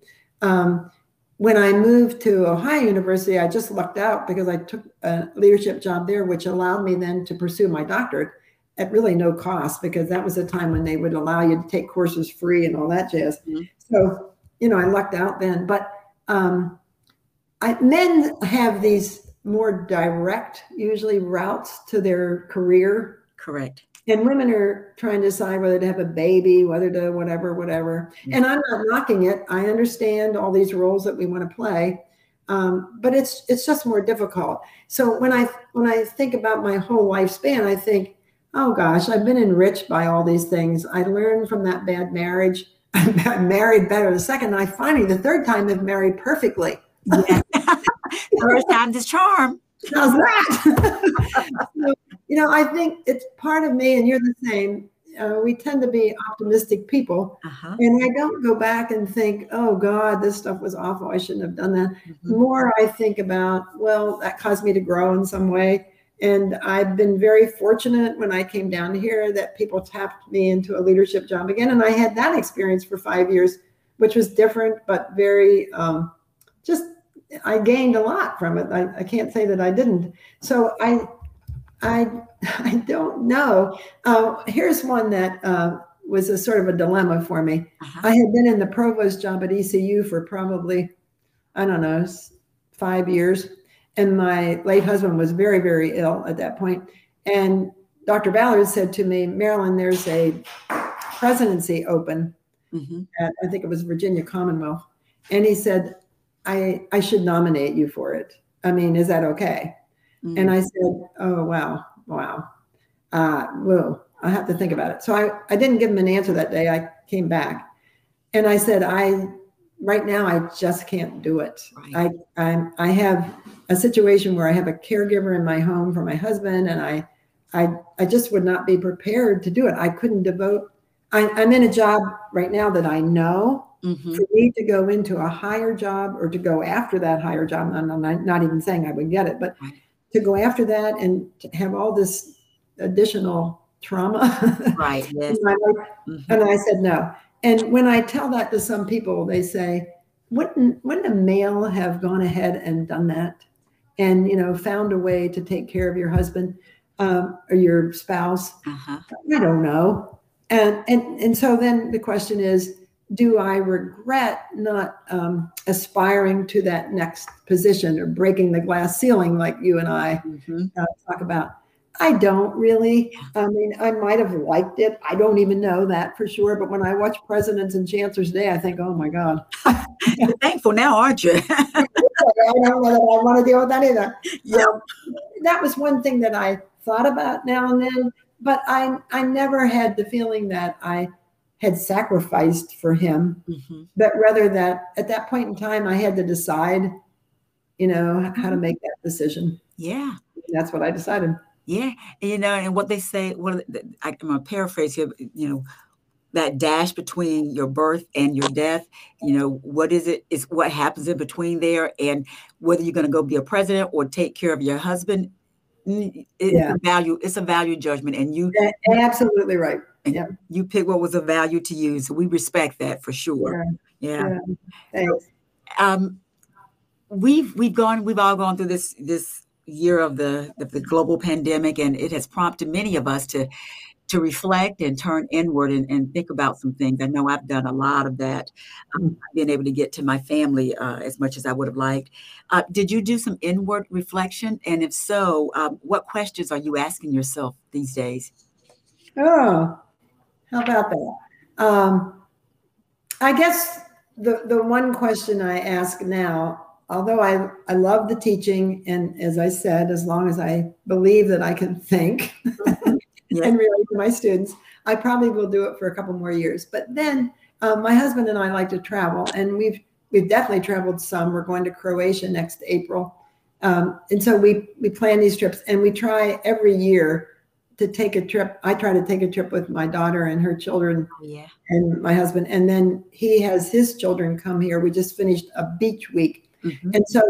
Um, when I moved to Ohio University, I just lucked out because I took a leadership job there, which allowed me then to pursue my doctorate at really no cost because that was a time when they would allow you to take courses free and all that jazz. Mm-hmm. So, you know, I lucked out then. But um, I, men have these more direct, usually routes to their career. Correct and women are trying to decide whether to have a baby whether to whatever whatever mm-hmm. and i'm not knocking it i understand all these roles that we want to play um, but it's it's just more difficult so when i when i think about my whole lifespan i think oh gosh i've been enriched by all these things i learned from that bad marriage i married better the second i finally the third time have married perfectly yeah. first time the charm how's that so, you know, I think it's part of me, and you're the same. Uh, we tend to be optimistic people, uh-huh. and I don't go back and think, "Oh God, this stuff was awful. I shouldn't have done that." Mm-hmm. More, I think about, well, that caused me to grow in some way, and I've been very fortunate when I came down here that people tapped me into a leadership job again, and I had that experience for five years, which was different but very um, just. I gained a lot from it. I, I can't say that I didn't. So I I I don't know. Uh, here's one that uh, was a sort of a dilemma for me. Uh-huh. I had been in the provost job at ECU for probably I don't know five years, and my late husband was very very ill at that point. And Dr. Ballard said to me, Marilyn, there's a presidency open mm-hmm. at I think it was Virginia Commonwealth, and he said, I I should nominate you for it. I mean, is that okay? Mm-hmm. And I said, Oh, wow, wow. Uh, well, I have to think about it. So I, I didn't give him an answer that day. I came back and I said, I, right now, I just can't do it. Right. I, I, I have a situation where I have a caregiver in my home for my husband and I, I, I just would not be prepared to do it. I couldn't devote. I, I'm in a job right now that I know Mm-hmm. for me to go into a higher job or to go after that higher job. I'm not, not even saying I would get it, but to go after that and have all this additional trauma. Right. Yes. mm-hmm. And I said no. And when I tell that to some people, they say, wouldn't wouldn't a male have gone ahead and done that and you know found a way to take care of your husband um, or your spouse uh-huh. i don't know and and and so then the question is do I regret not um, aspiring to that next position or breaking the glass ceiling like you and I mm-hmm. uh, talk about? I don't really. I mean, I might have liked it. I don't even know that for sure. But when I watch Presidents and Chancellors Day, I think, oh my God. You're thankful now, aren't you? I don't know that I want to deal with that either. Yeah. Um, that was one thing that I thought about now and then. But I, I never had the feeling that I had sacrificed for him, mm-hmm. but rather that at that point in time, I had to decide, you know, how to mm-hmm. make that decision. Yeah. And that's what I decided. Yeah. And, you know, and what they say, what I'm going to paraphrase here, you know, that dash between your birth and your death, you know, what is it? Is what happens in between there, and whether you're going to go be a president or take care of your husband. It's yeah. a value. It's a value judgment, and you absolutely right and yeah. you pick what was of value to you. So we respect that for sure. Yeah. yeah. Thanks. Um, we've we've gone we've all gone through this this year of the, the global pandemic, and it has prompted many of us to to reflect and turn inward and, and think about some things. I know I've done a lot of that, um, being able to get to my family uh, as much as I would have liked. Uh, did you do some inward reflection? And if so, um, what questions are you asking yourself these days? Oh, how about that? Um, I guess the the one question I ask now, although I I love the teaching, and as I said, as long as I believe that I can think yeah. and relate to my students, I probably will do it for a couple more years. But then um, my husband and I like to travel, and we've we've definitely traveled some. We're going to Croatia next April, um, and so we we plan these trips, and we try every year to take a trip. I try to take a trip with my daughter and her children oh, yeah. and my husband. And then he has his children come here. We just finished a beach week. Mm-hmm. And so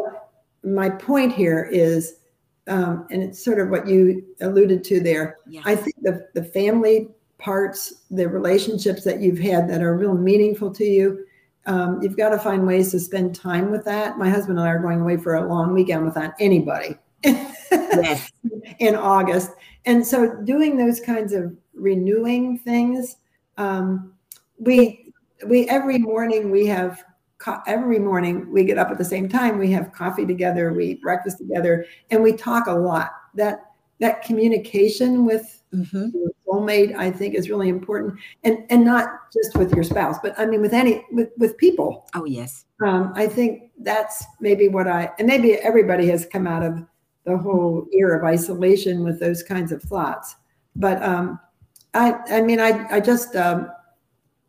my point here is, um, and it's sort of what you alluded to there. Yeah. I think the, the family parts, the relationships that you've had that are real meaningful to you, um, you've got to find ways to spend time with that. My husband and I are going away for a long weekend without anybody. yes. in August. And so doing those kinds of renewing things, um, we we every morning we have co- every morning we get up at the same time. We have coffee together, we eat breakfast together, and we talk a lot. That that communication with mm-hmm. your soulmate, I think, is really important, and and not just with your spouse, but I mean with any with with people. Oh yes. Um, I think that's maybe what I and maybe everybody has come out of the whole year of isolation with those kinds of thoughts. But um, I, I mean, I, I just um,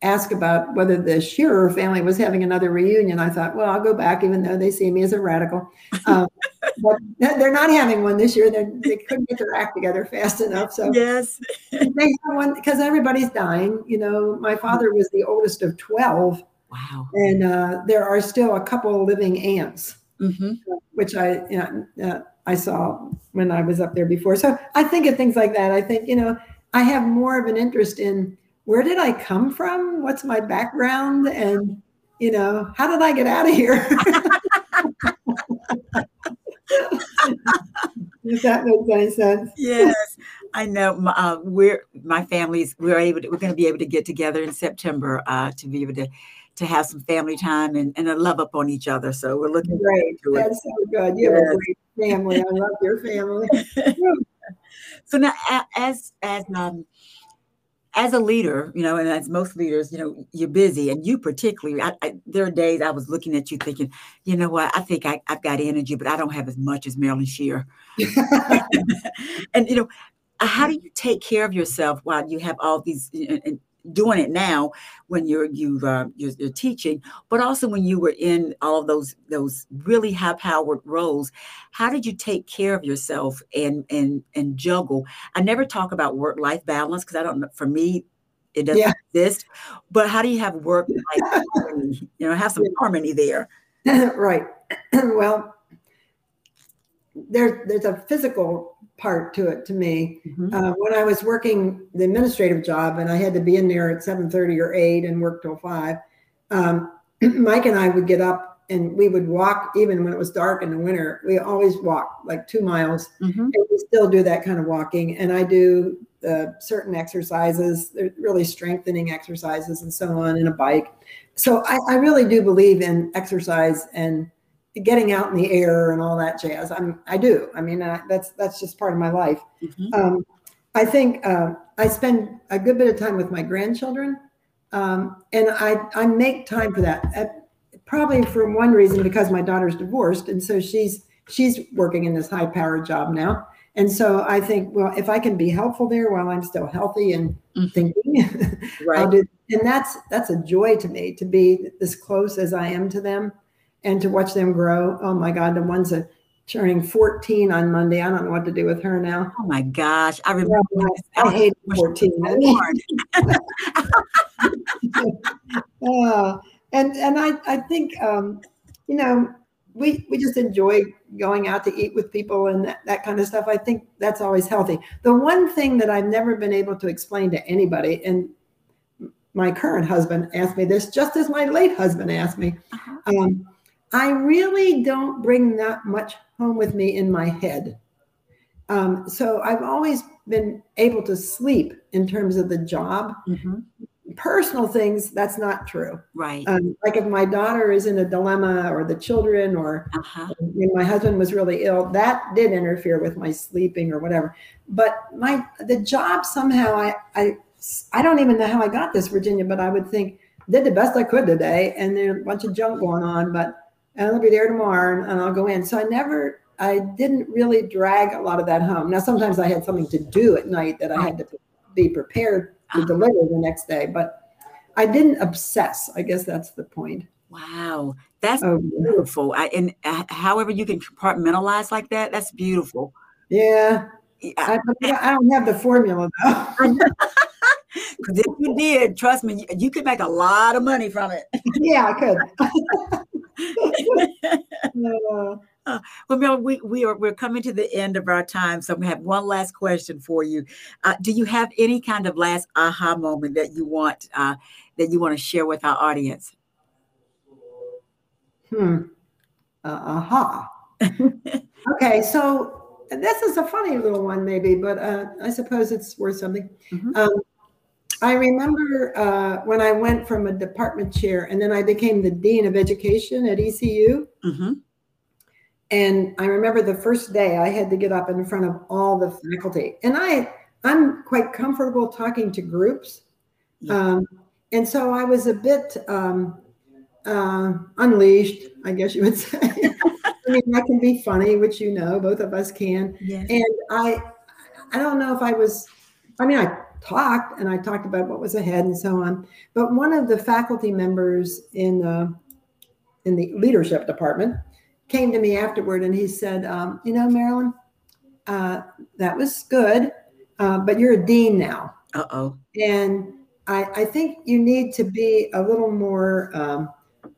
asked about whether the Sheerer family was having another reunion. I thought, well, I'll go back, even though they see me as a radical. Um, but they're not having one this year. They're, they couldn't get their act together fast enough. So yes, they have one because everybody's dying. You know, my father was the oldest of twelve. Wow. And uh, there are still a couple living aunts, mm-hmm. which I, you know, uh, I saw when I was up there before. So I think of things like that. I think, you know, I have more of an interest in where did I come from? What's my background? And, you know, how did I get out of here? Does that make any sense. Yes, I know. Uh, we're my family's. We're able. To, we're going to be able to get together in September uh, to be able to to have some family time and, and a love up on each other. So we're looking great. To That's so good. You yes. have a great family. I love your family. so now, as as um, as a leader, you know, and as most leaders, you know, you're busy, and you particularly. I, I, there are days I was looking at you thinking, you know what, I think I, have got energy, but I don't have as much as Marilyn Shear. and you know, how do you take care of yourself while you have all these and, doing it now when you're you uh, you're, you're, teaching, but also when you were in all of those those really high powered roles. How did you take care of yourself and and and juggle? I never talk about work life balance because I don't know. For me, it doesn't yeah. exist. But how do you have work life? You know, have some harmony there. right. well, there's there's a physical part to it to me. Mm-hmm. Uh, when I was working the administrative job and I had to be in there at 7:30 or 8 and work till 5, um, Mike and I would get up and we would walk even when it was dark in the winter. We always walk like two miles, mm-hmm. and we still do that kind of walking. And I do uh, certain exercises, really strengthening exercises, and so on, in a bike. So I, I really do believe in exercise and getting out in the air and all that jazz. I'm, I do. I mean, I, that's that's just part of my life. Mm-hmm. Um, I think uh, I spend a good bit of time with my grandchildren, um, and I I make time for that. Uh, probably for one reason because my daughter's divorced, and so she's she's working in this high powered job now. And so I think, well, if I can be helpful there while I'm still healthy and mm-hmm. thinking, right. I'll do. And that's that's a joy to me to be as close as I am to them and to watch them grow. Oh my God, the ones that turning 14 on Monday. I don't know what to do with her now. Oh my gosh. I remember yeah, I, I hate 14. uh, and and I, I think um, you know, we we just enjoy going out to eat with people and that, that kind of stuff. I think that's always healthy. The one thing that I've never been able to explain to anybody, and my current husband asked me this just as my late husband asked me. Uh-huh. Um, I really don't bring that much home with me in my head. Um, so I've always been able to sleep in terms of the job. Mm-hmm. Personal things, that's not true. Right. Um, like if my daughter is in a dilemma or the children or uh-huh. when my husband was really ill, that did interfere with my sleeping or whatever. But my the job somehow I I I don't even know how I got this, Virginia, but I would think did the best I could today and there's a bunch of junk going on, but I'll be there tomorrow and I'll go in. So I never I didn't really drag a lot of that home. Now, sometimes I had something to do at night that I had to be prepared to uh-huh. deliver the next day, but I didn't obsess. I guess that's the point. Wow, that's oh, beautiful. I, and uh, however you can compartmentalize like that, that's beautiful. Yeah, I, I don't have the formula though. Because if you did, trust me, you, you, could make a lot of money from it. yeah, I could. uh, uh, well, Mel, we, we are we're coming to the end of our time, so I'm gonna have one last question for you. Uh, do you have any kind of last aha moment that you want uh, that you want to share with our audience? Hmm. Uh, aha. okay, so this is a funny little one, maybe, but uh, I suppose it's worth something. Mm-hmm. Um, I remember uh, when I went from a department chair and then I became the dean of education at ECU. Mm-hmm. And I remember the first day I had to get up in front of all the faculty. And I I'm quite comfortable talking to groups. Um, and so I was a bit um, uh, unleashed, I guess you would say. I mean, I can be funny, which you know, both of us can. Yes. And I I don't know if I was I mean, I talked and I talked about what was ahead and so on. But one of the faculty members in the in the leadership department came to me afterward and he said, um, You know, Marilyn, uh, that was good, uh, but you're a dean now. Uh oh. And I, I think you need to be a little more. Um,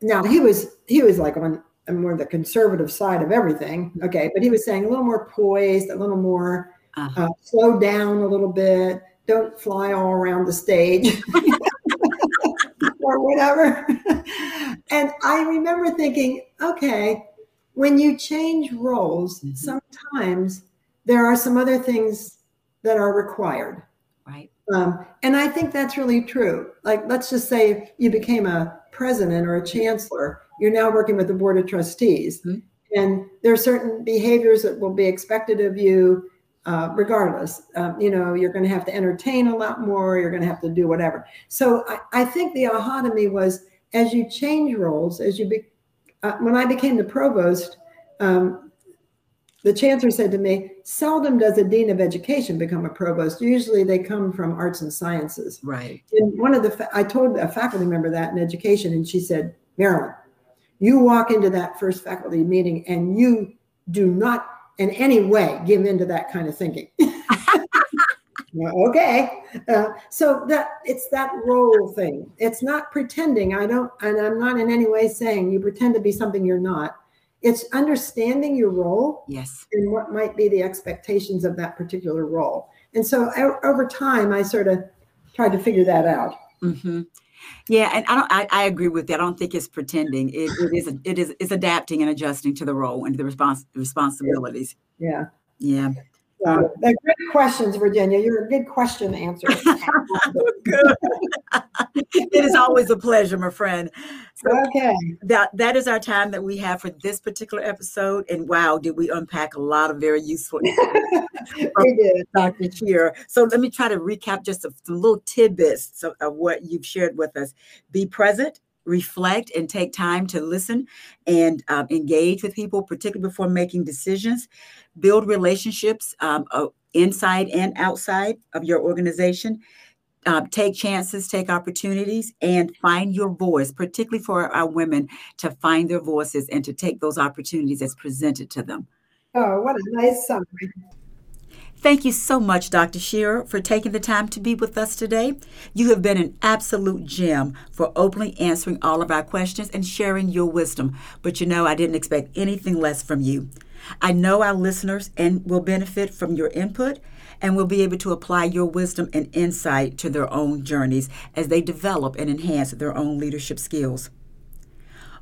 now he was he was like on more the conservative side of everything. Okay, but he was saying a little more poised, a little more uh-huh. uh, slow down a little bit. Don't fly all around the stage. or whatever. and I remember thinking, okay, when you change roles, mm-hmm. sometimes there are some other things that are required. Right. Um, and I think that's really true. Like, let's just say you became a president or a chancellor, you're now working with the board of trustees. Mm-hmm. And there are certain behaviors that will be expected of you uh, regardless. Um, you know, you're going to have to entertain a lot more, you're going to have to do whatever. So I, I think the aha to me was as you change roles, as you be, uh, when I became the provost, um, the chancellor said to me, seldom does a dean of education become a provost. Usually they come from arts and sciences. Right. And one of the, fa- I told a faculty member that in education, and she said, Marilyn, you walk into that first faculty meeting and you do not in any way give into that kind of thinking. okay uh, so that it's that role thing. It's not pretending. I don't and i'm not in any way saying you pretend to be something you're not. It's understanding your role yes. and what might be the expectations of that particular role. And so over time i sort of tried to figure that out. Mm-hmm. Yeah and i don't I, I, agree with that i don't think it's pretending it, it is it is it's adapting and adjusting to the role and the response responsibilities. Yeah. Yeah they're good questions, Virginia. You're a good question answer. good. it is always a pleasure, my friend. So okay. That that is our time that we have for this particular episode. And wow, did we unpack a lot of very useful we did. Dr. Sheerer. So let me try to recap just a, some little tidbits of, of what you've shared with us. Be present, reflect and take time to listen and um, engage with people, particularly before making decisions. Build relationships um, uh, inside and outside of your organization. Uh, take chances, take opportunities, and find your voice, particularly for our women to find their voices and to take those opportunities as presented to them. Oh, what a nice summary. Thank you so much, Dr. Sheerer, for taking the time to be with us today. You have been an absolute gem for openly answering all of our questions and sharing your wisdom. But you know, I didn't expect anything less from you. I know our listeners and will benefit from your input and will be able to apply your wisdom and insight to their own journeys as they develop and enhance their own leadership skills.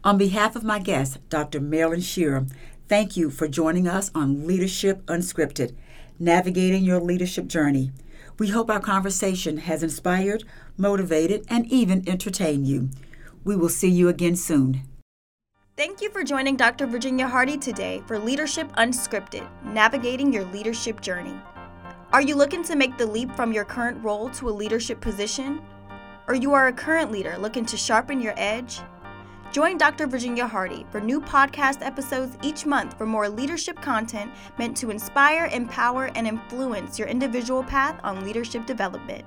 On behalf of my guest, Dr. Marilyn Sheerer, Thank you for joining us on Leadership Unscripted, navigating your leadership journey. We hope our conversation has inspired, motivated, and even entertained you. We will see you again soon. Thank you for joining Dr. Virginia Hardy today for Leadership Unscripted, navigating your leadership journey. Are you looking to make the leap from your current role to a leadership position? Or you are a current leader looking to sharpen your edge? Join Dr. Virginia Hardy for new podcast episodes each month for more leadership content meant to inspire, empower, and influence your individual path on leadership development.